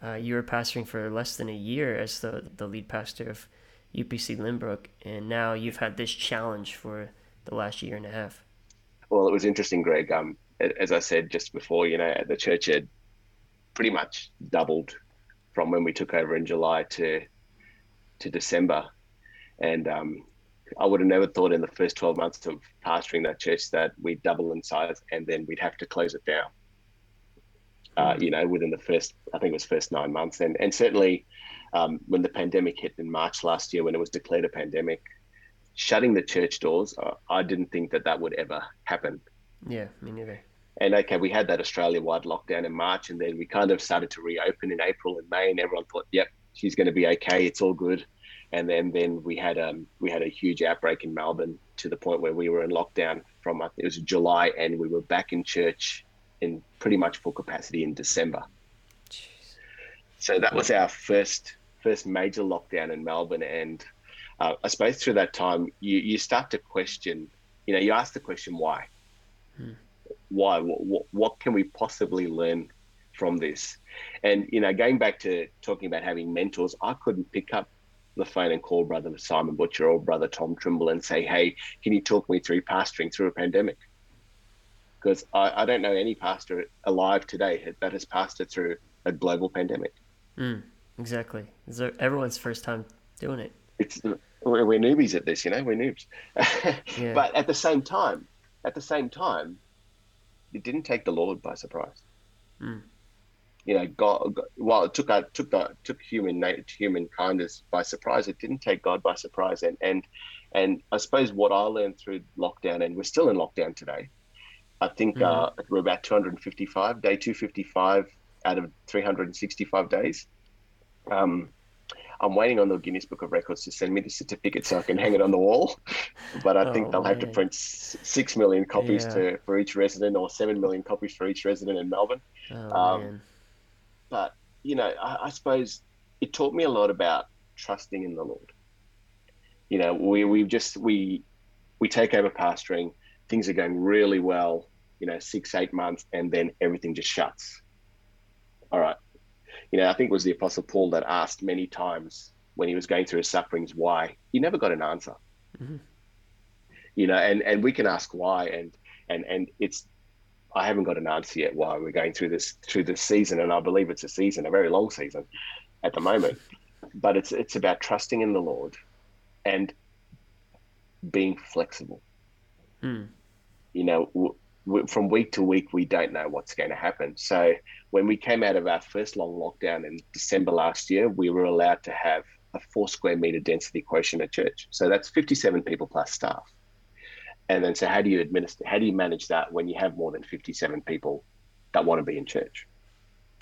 uh, you were pastoring for less than a year as the the lead pastor of UPC Lynbrook, and now you've had this challenge for the last year and a half. Well, it was interesting, Greg. Um, as I said just before, you know, at the church had pretty much doubled from when we took over in July to to December, and um, I would have never thought in the first 12 months of pastoring that church that we'd double in size and then we'd have to close it down uh, you know, within the first, I think it was first nine months. And, and certainly um, when the pandemic hit in March last year, when it was declared a pandemic, shutting the church doors, uh, I didn't think that that would ever happen. Yeah, me neither. And okay, we had that Australia wide lockdown in March, and then we kind of started to reopen in April and May, and everyone thought, yep, she's going to be okay, it's all good. And then, then we had um, we had a huge outbreak in Melbourne to the point where we were in lockdown from it was July, and we were back in church in pretty much full capacity in December. Jeez. So that was our first first major lockdown in Melbourne, and uh, I suppose through that time you you start to question. You know, you ask the question why. Why? What, what, what can we possibly learn from this? And you know, going back to talking about having mentors, I couldn't pick up the phone and call brother Simon Butcher or brother Tom Trimble and say, "Hey, can you talk me through pastoring through a pandemic?" because I, I, don't know any pastor alive today that has pastored through a global pandemic. Mm, exactly. It's everyone's first time doing it. It's we're, we're newbies at this, you know, we're noobs. yeah. But at the same time, at the same time, it didn't take the Lord by surprise. Mm. You know, God. While it took took took human human kindness by surprise, it didn't take God by surprise. And and and I suppose what I learned through lockdown, and we're still in lockdown today, I think mm. uh, we're about 255, day 255 out of 365 days. Um, I'm waiting on the Guinness Book of Records to send me the certificate so I can hang it on the wall. But I think Oh, they'll have to print six million copies Yeah. to for each resident, or seven million copies for each resident in Melbourne. Oh Um. But you know, I, I suppose it taught me a lot about trusting in the Lord. You know, we we just we we take over pastoring, things are going really well. You know, six eight months, and then everything just shuts. All right. You know, I think it was the Apostle Paul that asked many times when he was going through his sufferings why. He never got an answer. Mhm. You know, and and we can ask why, and and and it's I haven't got an answer yet why we're going through this through this season, and I believe it's a season, a very long season, at the moment. But it's it's about trusting in the Lord, and being flexible. Hmm. You know, from week to week, we don't know what's going to happen. So when we came out of our first long lockdown in December last year, we were allowed to have a four square meter density quotient at church. So that's 57 people plus staff. And then, so how do you administer, how do you manage that when you have more than 57 people that want to be in church?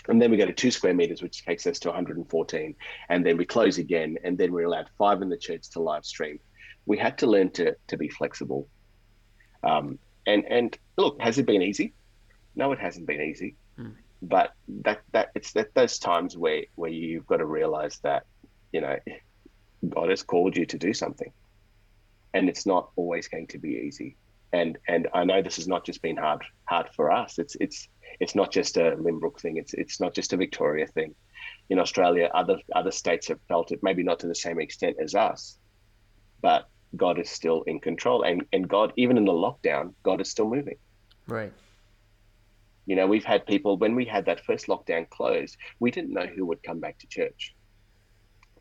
And then we go to two square meters, which takes us to 114. And then we close again. And then we're allowed five in the church to live stream. We had to learn to, to be flexible. Um, and, and look, has it been easy? No, it hasn't been easy. Hmm. But that, that it's that those times where, where you've got to realize that, you know, God has called you to do something and it's not always going to be easy. And and I know this has not just been hard hard for us. It's it's it's not just a Lynbrook thing. It's it's not just a Victoria thing. In Australia, other other states have felt it, maybe not to the same extent as us, but God is still in control. And and God, even in the lockdown, God is still moving. Right. You know, we've had people when we had that first lockdown closed, we didn't know who would come back to church.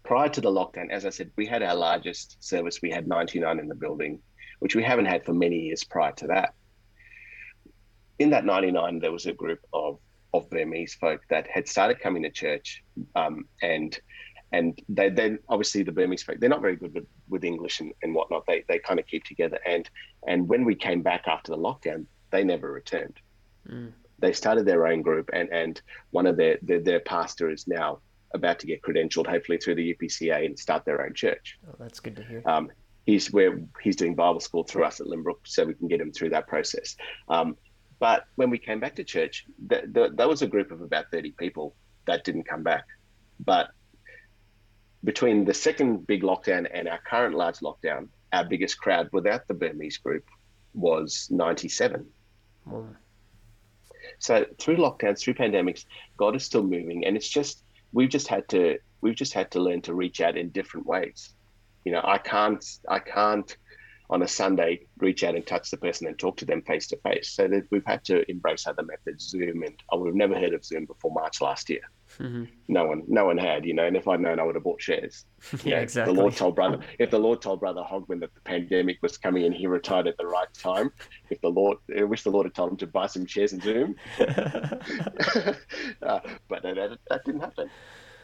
Prior to the lockdown, as I said, we had our largest service. We had 99 in the building, which we haven't had for many years prior to that. In that 99, there was a group of of Burmese folk that had started coming to church, um, and and they then obviously the Burmese folk they're not very good with, with English and, and whatnot. They they kind of keep together, and and when we came back after the lockdown, they never returned Mm. they started their own group and and one of their their, their pastor is now about to get credentialed hopefully through the UPCA and start their own church Oh, that's good to hear. um, he's where he's doing Bible school through us at Lynbrook so we can get him through that process um, but when we came back to church th- th- that was a group of about 30 people that didn't come back but between the second big lockdown and our current large lockdown our biggest crowd without the Burmese group was 97 Well, so through lockdowns, through pandemics, God is still moving, and it's just we've just had to we've just had to learn to reach out in different ways. You know, I can't I can't on a Sunday reach out and touch the person and talk to them face to face. So that we've had to embrace other methods, Zoom, and I would have never heard of Zoom before March last year. Mhm. No one, no one had, you know. And if I'd known, I would have bought shares. Yeah, know, exactly. The Lord told brother, if the Lord told brother Hogman that the pandemic was coming and he retired at the right time, if the Lord, I wish the Lord had told him to buy some shares in Zoom. uh, but that, that, didn't happen.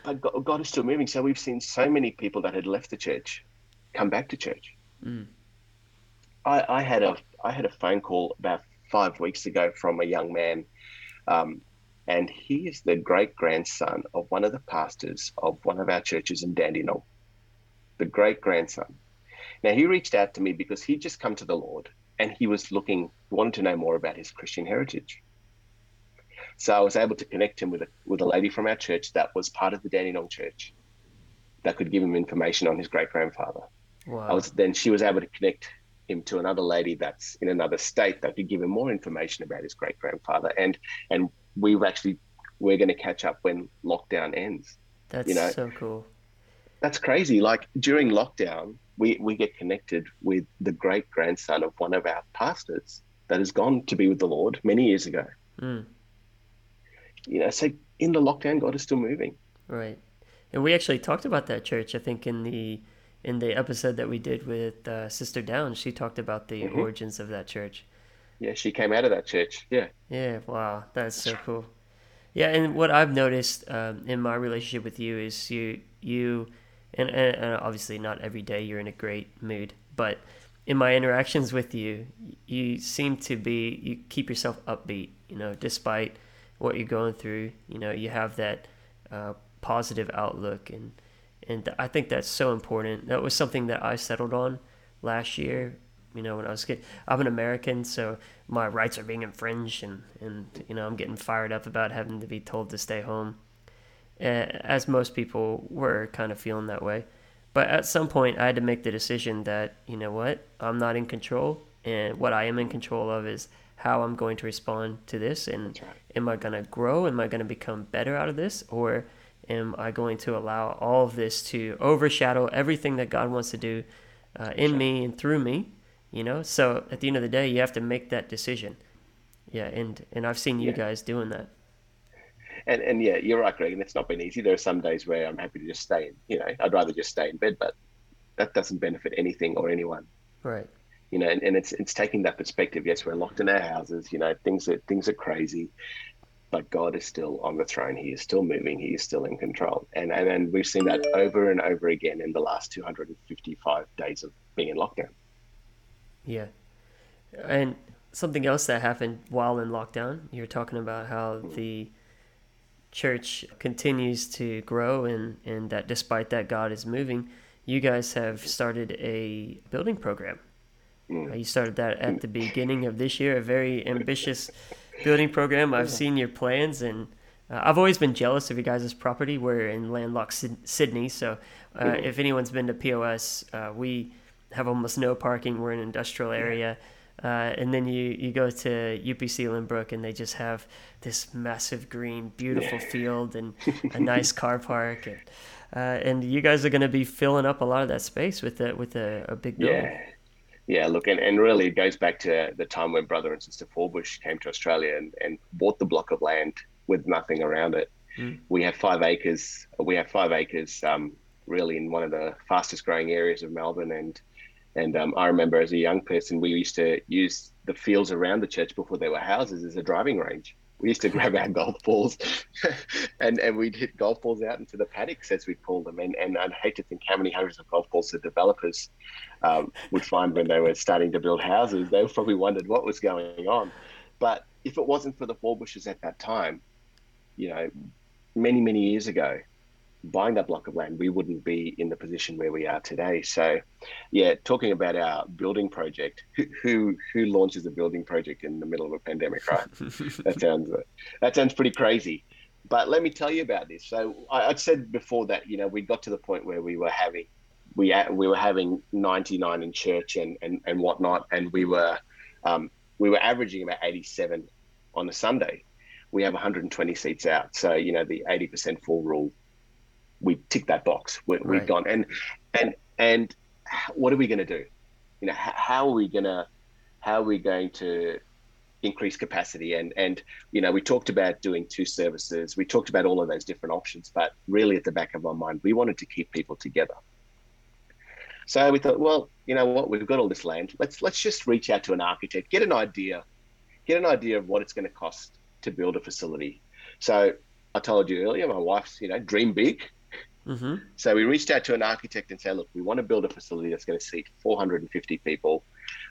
But God, God is still moving. So we've seen so many people that had left the church come back to church. Mm. I, I had a I had a phone call about five weeks ago from a young man, um, and he is the great grandson of one of the pastors of one of our churches in Dandenong. The great grandson. Now he reached out to me because he'd just come to the Lord and he was looking, wanted to know more about his Christian heritage. So I was able to connect him with a with a lady from our church that was part of the Dandenong church that could give him information on his great grandfather. wow. I was then she was able to connect him to another lady that's in another state that could give him more information about his great grandfather. And and we've actually we're going to catch up when lockdown ends. that's you know, so cool. That's crazy. Like during lockdown, we we get connected with the great grandson of one of our pastors that has gone to be with the Lord many years ago. Mm. You know, so in the lockdown, God is still moving. Right. And we actually talked about that church, I think, in the in the episode that we did with uh, Sister Down. She talked about the Mhm. origins of that church. Yeah, she came out of that church. Yeah. Yeah, wow, that's so cool. Yeah, and what I've noticed um, in my relationship with you is you you and, and, and obviously not every day you're in a great mood, but in my interactions with you, you seem to be you keep yourself upbeat. You know, despite what you're going through, you know, you have that uh, positive outlook, and And I think that's so important. That was something that I settled on last year. You know, when I was kid, I'm an American, so my rights are being infringed, and and you know, I'm getting fired up about having to be told to stay home, as most people were kind of feeling that way. But at some point, I had to make the decision that you know what, I'm not in control, and what I am in control of is how I'm going to respond to this, and right. am I going to grow? Am I going to become better out of this, or am I going to allow all of this to overshadow everything that God wants to do uh, in sure. me and through me? You know, so at the end of the day, you have to make that decision. Yeah, and and I've seen you yeah. guys doing that. And and yeah, you're right, Greg. And it's not been easy. There are some days where I'm happy to just stay. In, you know, I'd rather just stay in bed, but that doesn't benefit anything or anyone. Right. You know, and, and it's it's taking that perspective. Yes, we're locked in our houses. You know, things are things are crazy but God is still on the throne. He is still moving. He is still in control. And, and and we've seen that over and over again in the last 255 days of being in lockdown. Yeah. And something else that happened while in lockdown, you're talking about how the church continues to grow and, and that despite that God is moving, you guys have started a building program. Mm. You started that at the beginning of this year, a very ambitious building program. I've seen your plans, and uh, I've always been jealous of you guys' property. We're in landlocked Sydney, so uh, mm-hmm. if anyone's been to POS, uh, we have almost no parking. We're in an industrial area. Uh, and then you, you go to UPC Lynbrook and they just have this massive green, beautiful field and a nice car park. And, uh, and you guys are going to be filling up a lot of that space with a, with a, a big building. Yeah. Yeah, look, and, and really it goes back to the time when brother and sister Forbush came to Australia and, and bought the block of land with nothing around it. Mm. We have five acres. We have five acres, um, really in one of the fastest growing areas of Melbourne. And and um, I remember as a young person, we used to use the fields around the church before there were houses as a driving range we used to grab our golf balls and, and we'd hit golf balls out into the paddocks as we called them. And, and I'd hate to think how many hundreds of golf balls the developers um, would find when they were starting to build houses. They probably wondered what was going on. But if it wasn't for the Forbushes at that time, you know, many, many years ago, buying that block of land, we wouldn't be in the position where we are today. So, yeah, talking about our building project, who who, who launches a building project in the middle of a pandemic, right? that sounds that sounds pretty crazy. But let me tell you about this. So I, would said before that you know we got to the point where we were having we we were having 99 in church and and, and whatnot, and we were um, we were averaging about 87 on a Sunday. We have 120 seats out, so you know the 80% full rule we tick that box. we have right. gone and and and what are we going to do? You know, how are we going to how are we going to increase capacity? And and you know we talked about doing two services. We talked about all of those different options but really at the back of our mind we wanted to keep people together. So we thought well you know what? We've got all this land. Let's let's just reach out to an architect get an idea get an idea of what it's going to cost to build a facility. So i told you earlier my wife's you know dream big Mm-hmm. So we reached out to an architect and said, look, we want to build a facility that's going to seat 450 people.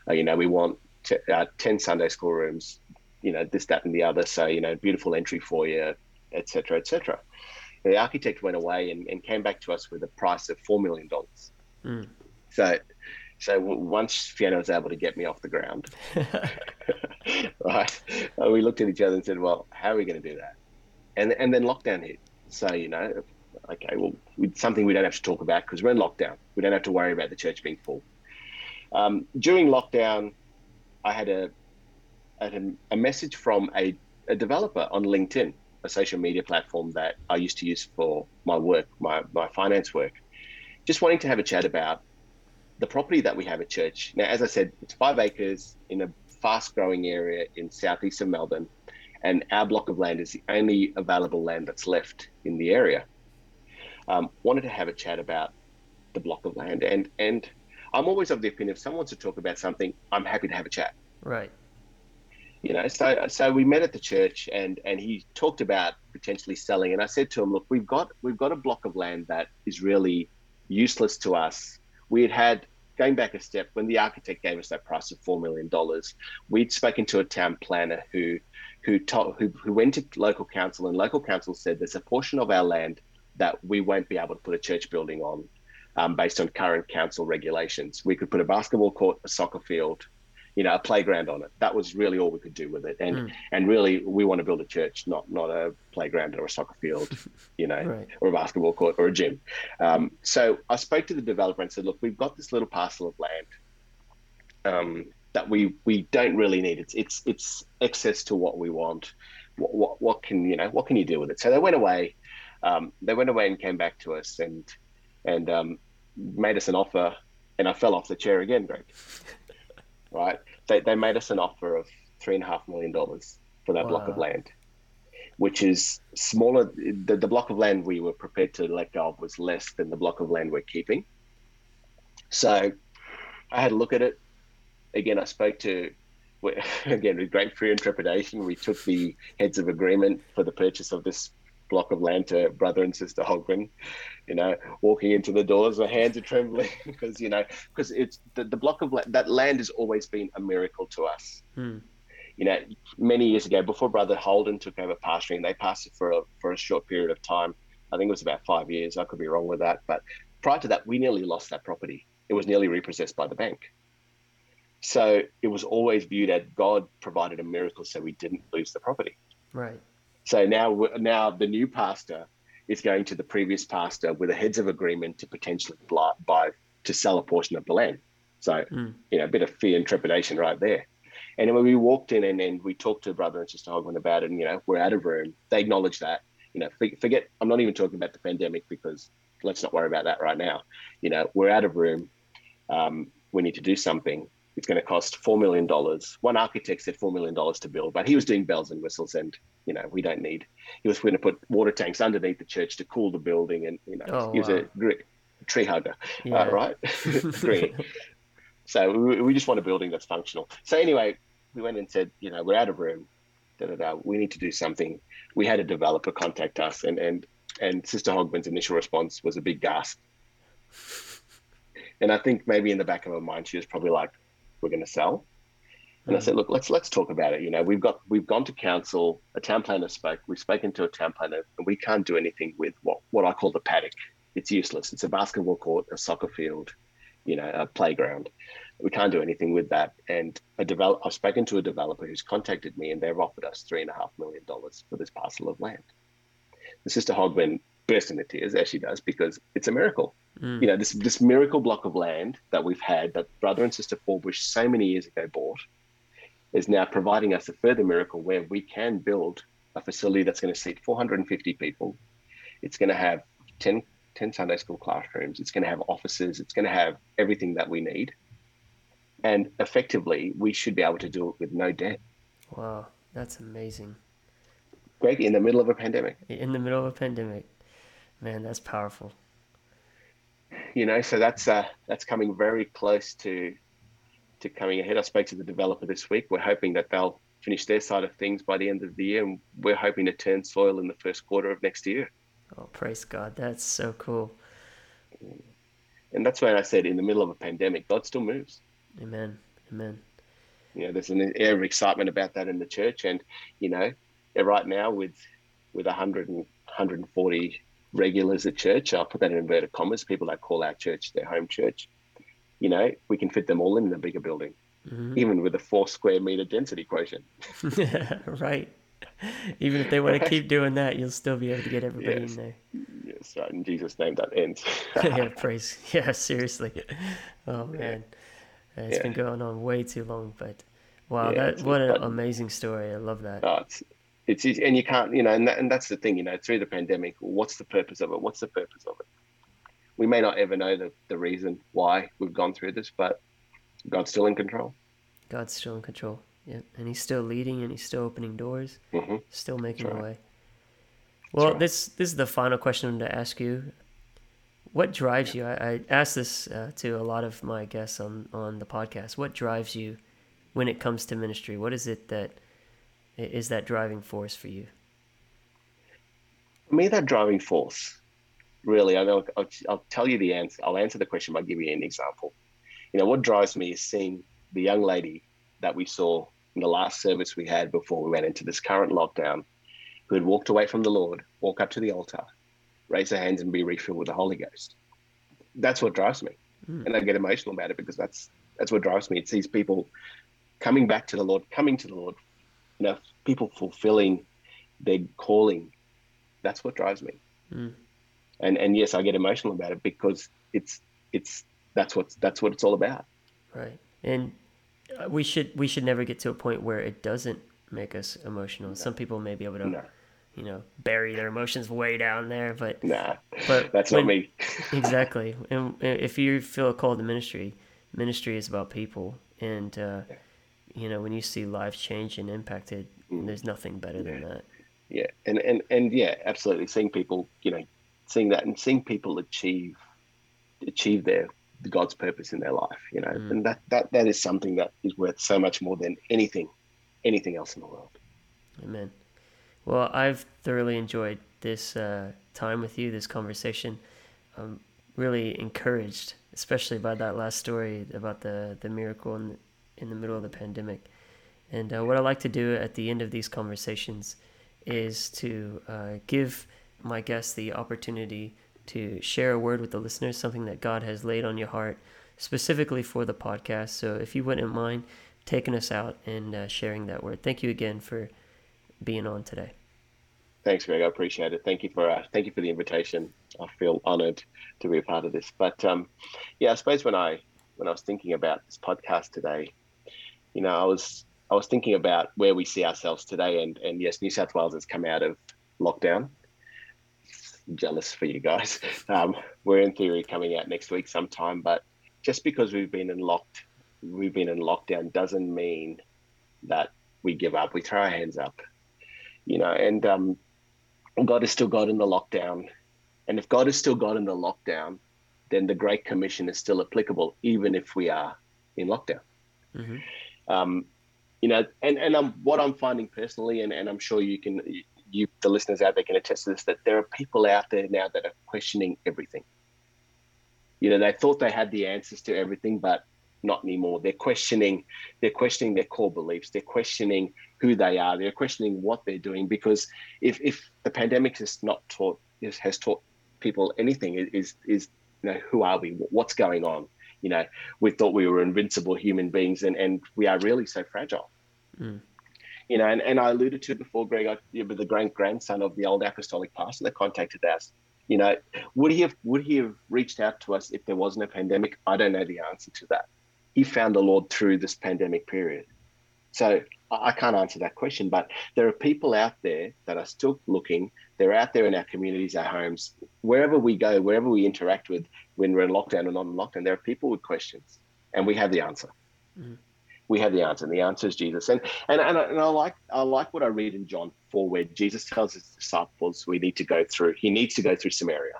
Uh, you know, we want t- uh, 10 Sunday school rooms, you know, this, that, and the other. So, you know, beautiful entry for you, etc., etc. The architect went away and, and came back to us with a price of $4 million. Mm. So, so once Fiona was able to get me off the ground, right, uh, we looked at each other and said, well, how are we going to do that? And, and then lockdown hit. So, you know, okay, well, it's something we don't have to talk about because we're in lockdown. We don't have to worry about the church being full. Um, during lockdown, I had a, a, a message from a, a developer on LinkedIn, a social media platform that I used to use for my work, my, my finance work, just wanting to have a chat about the property that we have at church. Now, as I said, it's five acres in a fast growing area in southeast of Melbourne, and our block of land is the only available land that's left in the area um, wanted to have a chat about the block of land. And and I'm always of the opinion if someone wants to talk about something, I'm happy to have a chat. Right. You know, so so we met at the church and and he talked about potentially selling. And I said to him, look, we've got we've got a block of land that is really useless to us. We had had going back a step when the architect gave us that price of four million dollars. We'd spoken to a town planner who who, told, who who went to local council and local council said there's a portion of our land that we won't be able to put a church building on um, based on current council regulations. We could put a basketball court, a soccer field, you know, a playground on it. That was really all we could do with it. And mm. and really, we want to build a church, not not a playground or a soccer field, you know, right. or a basketball court or a gym. Um, so I spoke to the developer and said, look, we've got this little parcel of land. Um, that we we don't really need. It's it's it's excess to what we want. What, what what can you know? What can you do with it? So they went away. Um, they went away and came back to us and and um, made us an offer. And I fell off the chair again, Greg. right? They they made us an offer of three and a half million dollars for that wow. block of land, which is smaller. The, the block of land we were prepared to let go of was less than the block of land we're keeping. So I had a look at it again, I spoke to, again, with great fear and trepidation, we took the heads of agreement for the purchase of this block of land to brother and sister Hogman, you know, walking into the doors, my hands are trembling because, you know, because it's the, the block of land, that land has always been a miracle to us. Hmm. You know, many years ago, before Brother Holden took over pastoring, they pastored for a, for a short period of time. I think it was about five years. I could be wrong with that. But prior to that, we nearly lost that property. It was nearly repossessed by the bank. So it was always viewed as God provided a miracle so we didn't lose the property. Right. So now, now the new pastor is going to the previous pastor with a heads of agreement to potentially buy to sell a portion of the land. So mm. you know, a bit of fear and trepidation right there. And when we walked in and, and we talked to brother and sister Hogman about it, and you know, we're out of room. They acknowledge that. You know, forget. I'm not even talking about the pandemic because let's not worry about that right now. You know, we're out of room. Um, we need to do something it's going to cost $4 million. One architect said $4 million to build, but he was doing bells and whistles and, you know, we don't need, he was going to put water tanks underneath the church to cool the building. And, you know, oh, he was wow. a tree hugger, yeah. uh, right? Green. so we, we just want a building that's functional. So anyway, we went and said, you know, we're out of room. Da, da, da. We need to do something. We had a developer contact us, and and and Sister Hogman's initial response was a big gasp. And I think maybe in the back of her mind, she was probably like, we're going to sell. And I said, look, let's let's talk about it. You know, we've got we've gone to council. A town planner spoke. We've spoken to a town planner, and we can't do anything with what what I call the paddock. It's useless. It's a basketball court, a soccer field, you know, a playground. We can't do anything with that. And a develop, I've spoken to a developer who's contacted me, and they've offered us three and a half million dollars for this parcel of land. The sister Hogman burst into tears as she does because it's a miracle. Mm. You know, this this miracle block of land that we've had that brother and sister Forbush so many years ago bought is now providing us a further miracle where we can build a facility that's going to seat 450 people. It's going to have 10, 10 Sunday school classrooms. It's going to have offices. It's going to have everything that we need. And effectively, we should be able to do it with no debt. Wow, that's amazing. Greg, in the middle of a pandemic. In the middle of a pandemic. Man, that's powerful. You know, so that's uh, that's coming very close to to coming ahead. I spoke to the developer this week. We're hoping that they'll finish their side of things by the end of the year, and we're hoping to turn soil in the first quarter of next year. Oh, praise God! That's so cool. And that's when I said, in the middle of a pandemic, God still moves. Amen. Amen. You know, there's an air of excitement about that in the church, and you know, right now with with 100 and 140 regulars at church. I'll put that in inverted commas. People that call our church their home church. You know, we can fit them all in, in a bigger building, mm-hmm. even with a four square meter density quotient. right. Even if they want to keep doing that, you'll still be able to get everybody yes. in there. Yes, right. In Jesus' name, that ends. yeah, praise. Yeah, seriously. Oh man, yeah. it's yeah. been going on way too long, but wow, yeah, that what an amazing story. I love that. Oh, it's it's and you can't you know and, that, and that's the thing you know through the pandemic what's the purpose of it what's the purpose of it we may not ever know the, the reason why we've gone through this but god's still in control god's still in control yeah and he's still leading and he's still opening doors mm-hmm. still making a way well right. this this is the final question to ask you what drives yeah. you i, I ask this uh, to a lot of my guests on on the podcast what drives you when it comes to ministry what is it that is that driving force for you? For me, that driving force, really, I know I'll, I'll tell you the answer. I'll answer the question by giving you an example. You know, what drives me is seeing the young lady that we saw in the last service we had before we went into this current lockdown, who had walked away from the Lord, walk up to the altar, raise her hands and be refilled with the Holy Ghost. That's what drives me. Mm. And I get emotional about it because that's that's what drives me. It's these people coming back to the Lord, coming to the Lord, you know, people fulfilling their calling. That's what drives me. Mm. And and yes, I get emotional about it because it's it's that's what that's what it's all about. Right. And we should we should never get to a point where it doesn't make us emotional. No. Some people may be able to no you know bury their emotions way down there but nah but that's when, not me exactly and if you feel a call to ministry ministry is about people and uh, yeah. you know when you see lives change and impacted mm. there's nothing better yeah. than that yeah and and and yeah absolutely seeing people you know seeing that and seeing people achieve achieve their god's purpose in their life you know mm. and that that that is something that is worth so much more than anything anything else in the world amen well, I've thoroughly enjoyed this uh, time with you, this conversation. I'm really encouraged, especially by that last story about the, the miracle in the, in the middle of the pandemic. And uh, what I like to do at the end of these conversations is to uh, give my guests the opportunity to share a word with the listeners, something that God has laid on your heart specifically for the podcast. So if you wouldn't mind taking us out and uh, sharing that word, thank you again for being on today. Thanks, Greg. I appreciate it. Thank you for uh, thank you for the invitation. I feel honoured to be a part of this. But um, yeah, I suppose when I when I was thinking about this podcast today, you know, I was I was thinking about where we see ourselves today, and and yes, New South Wales has come out of lockdown. Jealous for you guys. Um, we're in theory coming out next week sometime, but just because we've been in locked, we've been in lockdown doesn't mean that we give up. We throw our hands up you know, and um, God is still God in the lockdown. And if God is still God in the lockdown, then the Great Commission is still applicable, even if we are in lockdown. Mm-hmm. Um, you know, and and um, what I'm finding personally, and, and I'm sure you can, you the listeners out there can attest to this, that there are people out there now that are questioning everything. You know, they thought they had the answers to everything, but not anymore. They're questioning, they're questioning their core beliefs. They're questioning who they are. They're questioning what they're doing because if if the pandemic has not taught has taught people anything is is you know who are we? What's going on? You know, we thought we were invincible human beings, and and we are really so fragile. Mm. You know, and, and I alluded to it before, Greg, I, you know, the great grandson of the old apostolic pastor that contacted us. You know, would he have would he have reached out to us if there wasn't a pandemic? I don't know the answer to that. He found the Lord through this pandemic period. So I can't answer that question, but there are people out there that are still looking. They're out there in our communities, our homes, wherever we go, wherever we interact with when we're in lockdown or not in lockdown. There are people with questions, and we have the answer. Mm-hmm. We have the answer, and the answer is Jesus. And and and I, and I like I like what I read in John four, where Jesus tells his disciples we need to go through. He needs to go through Samaria,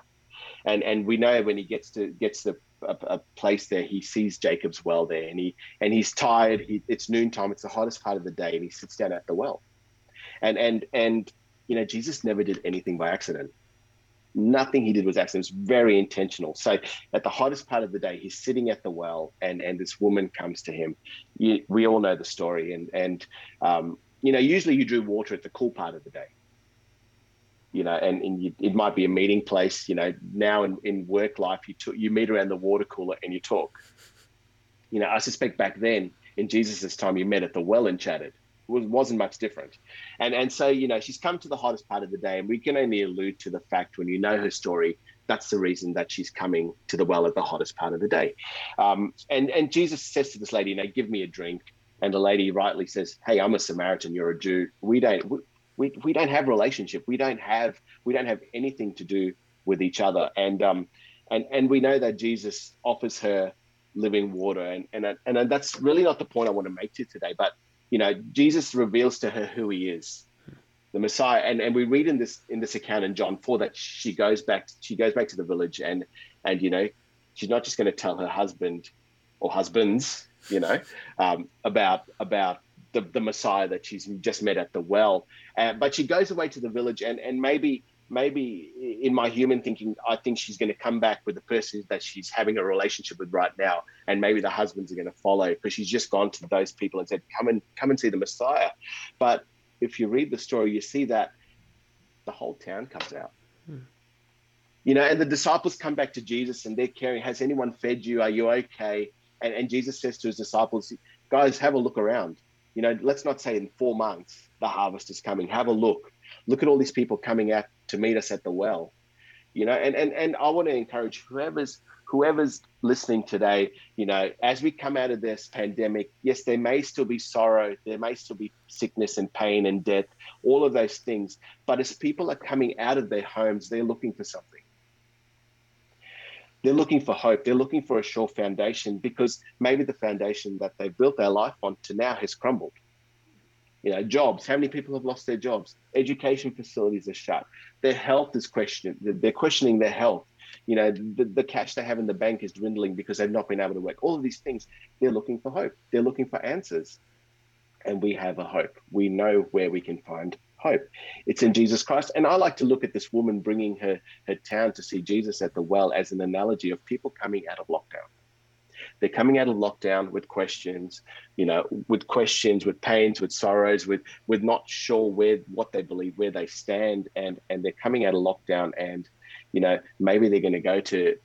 and and we know when he gets to gets to a, a, place there. He sees Jacob's well there, and he and he's tired. He, it's noontime. It's the hottest part of the day, and he sits down at the well. And and and you know, Jesus never did anything by accident. Nothing he did was accident. It was very intentional. So at the hottest part of the day, he's sitting at the well, and and this woman comes to him. You, we all know the story, and and um, you know, usually you drew water at the cool part of the day you know, and, and you, it might be a meeting place. You know, now in, in work life, you t- you meet around the water cooler and you talk. You know, I suspect back then in Jesus's time, you met at the well and chatted. It wasn't much different, and and so you know, she's come to the hottest part of the day, and we can only allude to the fact when you know her story. That's the reason that she's coming to the well at the hottest part of the day, um, and and Jesus says to this lady, you know, give me a drink. And the lady rightly says, "Hey, I'm a Samaritan. You're a Jew. We don't we, we don't have relationship. We don't have we don't have anything to do with each other. And um and and we know that Jesus offers her living water, and and and that's really not the point I want to make to today. But you know, Jesus reveals to her who he is, the Messiah. And and we read in this in this account in John four that she goes back she goes back to the village and and you know she's not just going to tell her husband or husbands you know um, about about the, the Messiah that she's just met at the well. Uh, but she goes away to the village, and, and maybe maybe in my human thinking, I think she's going to come back with the person that she's having a relationship with right now, and maybe the husbands are going to follow because she's just gone to those people and said, "Come and come and see the Messiah." But if you read the story, you see that the whole town comes out. Hmm. You know, and the disciples come back to Jesus and they're caring, has anyone fed you? Are you okay? And, and Jesus says to his disciples, guys, have a look around. You know, let's not say in four months the harvest is coming. Have a look. Look at all these people coming out to meet us at the well. You know, and and and I want to encourage whoever's whoever's listening today, you know, as we come out of this pandemic, yes, there may still be sorrow, there may still be sickness and pain and death, all of those things. But as people are coming out of their homes, they're looking for something. They're looking for hope. They're looking for a sure foundation because maybe the foundation that they've built their life on to now has crumbled. You know, jobs. How many people have lost their jobs? Education facilities are shut. Their health is questioned. They're questioning their health. You know the, the cash they have in the bank is dwindling because they've not been able to work. All of these things they're looking for hope. They're looking for answers. And we have a hope. We know where we can find hope. It's in jesus christ. And i like to look at this woman bringing her her town to see jesus at the well as an analogy of people coming out of lockdown they're coming out of lockdown with questions you know with questions with pains with sorrows with with not sure where what they believe where they stand and and they're coming out of lockdown and you know, maybe they're going to go to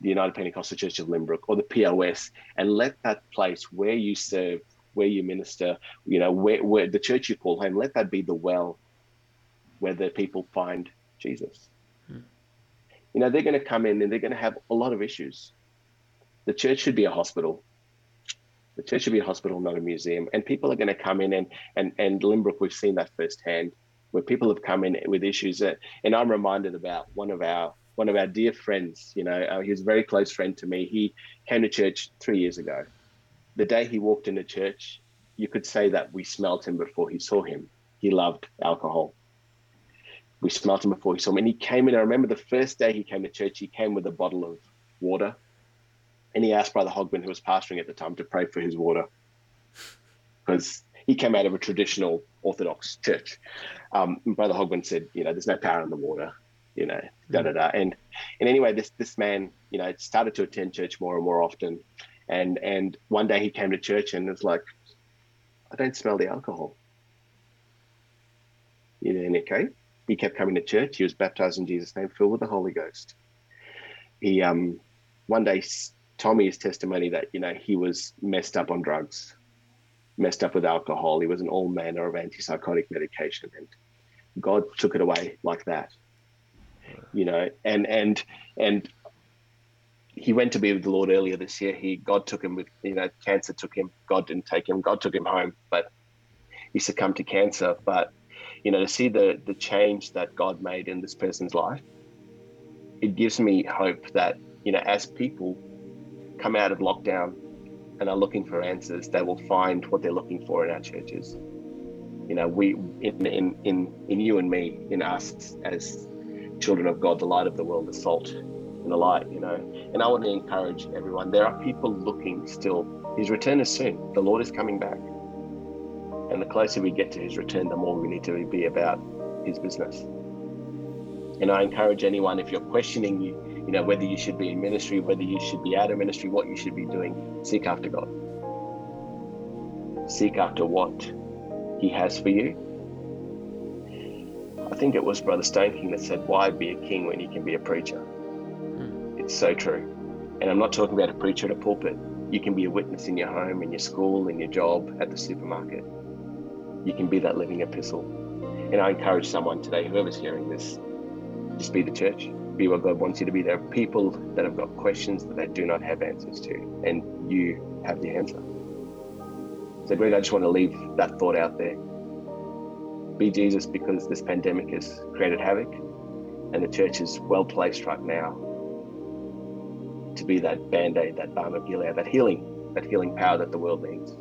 the United Pentecostal Church of Lynbrook or the POS and let that place where you serve, where you minister, you know, where, where the church you call home, let that be the well where the people find Jesus. Hmm. You know, they're going to come in and they're going to have a lot of issues. The church should be a hospital. The church should be a hospital, not a museum. And people are going to come in and and and Lynbrook, we've seen that firsthand where people have come in with issues that, and I'm reminded about one of our one of our dear friends. You know, uh, he was a very close friend to me. He came to church three years ago. The day he walked into church, you could say that we smelt him before he saw him. He loved alcohol. We smelt him before he saw him, and he came in. I remember the first day he came to church. He came with a bottle of water, and he asked Brother Hogman, who was pastoring at the time, to pray for his water because he came out of a traditional Orthodox church. Um, Brother Hogman said, you know, there's no power in the water, you know, da da da. And and anyway, this this man, you know, started to attend church more and more often. And and one day he came to church and was like, I don't smell the alcohol. You know, okay. He kept coming to church. He was baptized in Jesus' name, filled with the Holy Ghost. He um one day his testimony that you know he was messed up on drugs messed up with alcohol. He was on all manner of antipsychotic medication, and God took it away like that. You know, and and and he went to be with the Lord earlier this year. He God took him with you know cancer took him. God didn't take him. God took him home, but he succumbed to cancer. But you know to see the the change that God made in this person's life, it gives me hope that you know as people come out of lockdown and are looking for answers, they will find what they're looking for in our churches. You know, we in in in, in you and me, in us as children of God, the light of the world, the salt and the light, you know. And I want to encourage everyone. There are people looking still. His return is soon. The Lord is coming back. And the closer we get to his return, the more we need to be about his business. And I encourage anyone, if you're questioning you, you know, whether you should be in ministry, whether you should be out of ministry, what you should be doing, seek after God. Seek after what He has for you. I think it was Brother Stoneking that said, Why be a king when you can be a preacher? Hmm. It's so true. And I'm not talking about a preacher at a pulpit. You can be a witness in your home, in your school, in your job, at the supermarket. You can be that living epistle. And I encourage someone today, whoever's hearing this, just be the church be what God wants you to be. There are people that have got questions that they do not have answers to, and you have the answer. So, Greg, I just want to leave that thought out there. Be Jesus because this pandemic has created havoc, and the church is well placed right now to be that band aid, that balm of Gilead, that healing, that healing power that the world needs.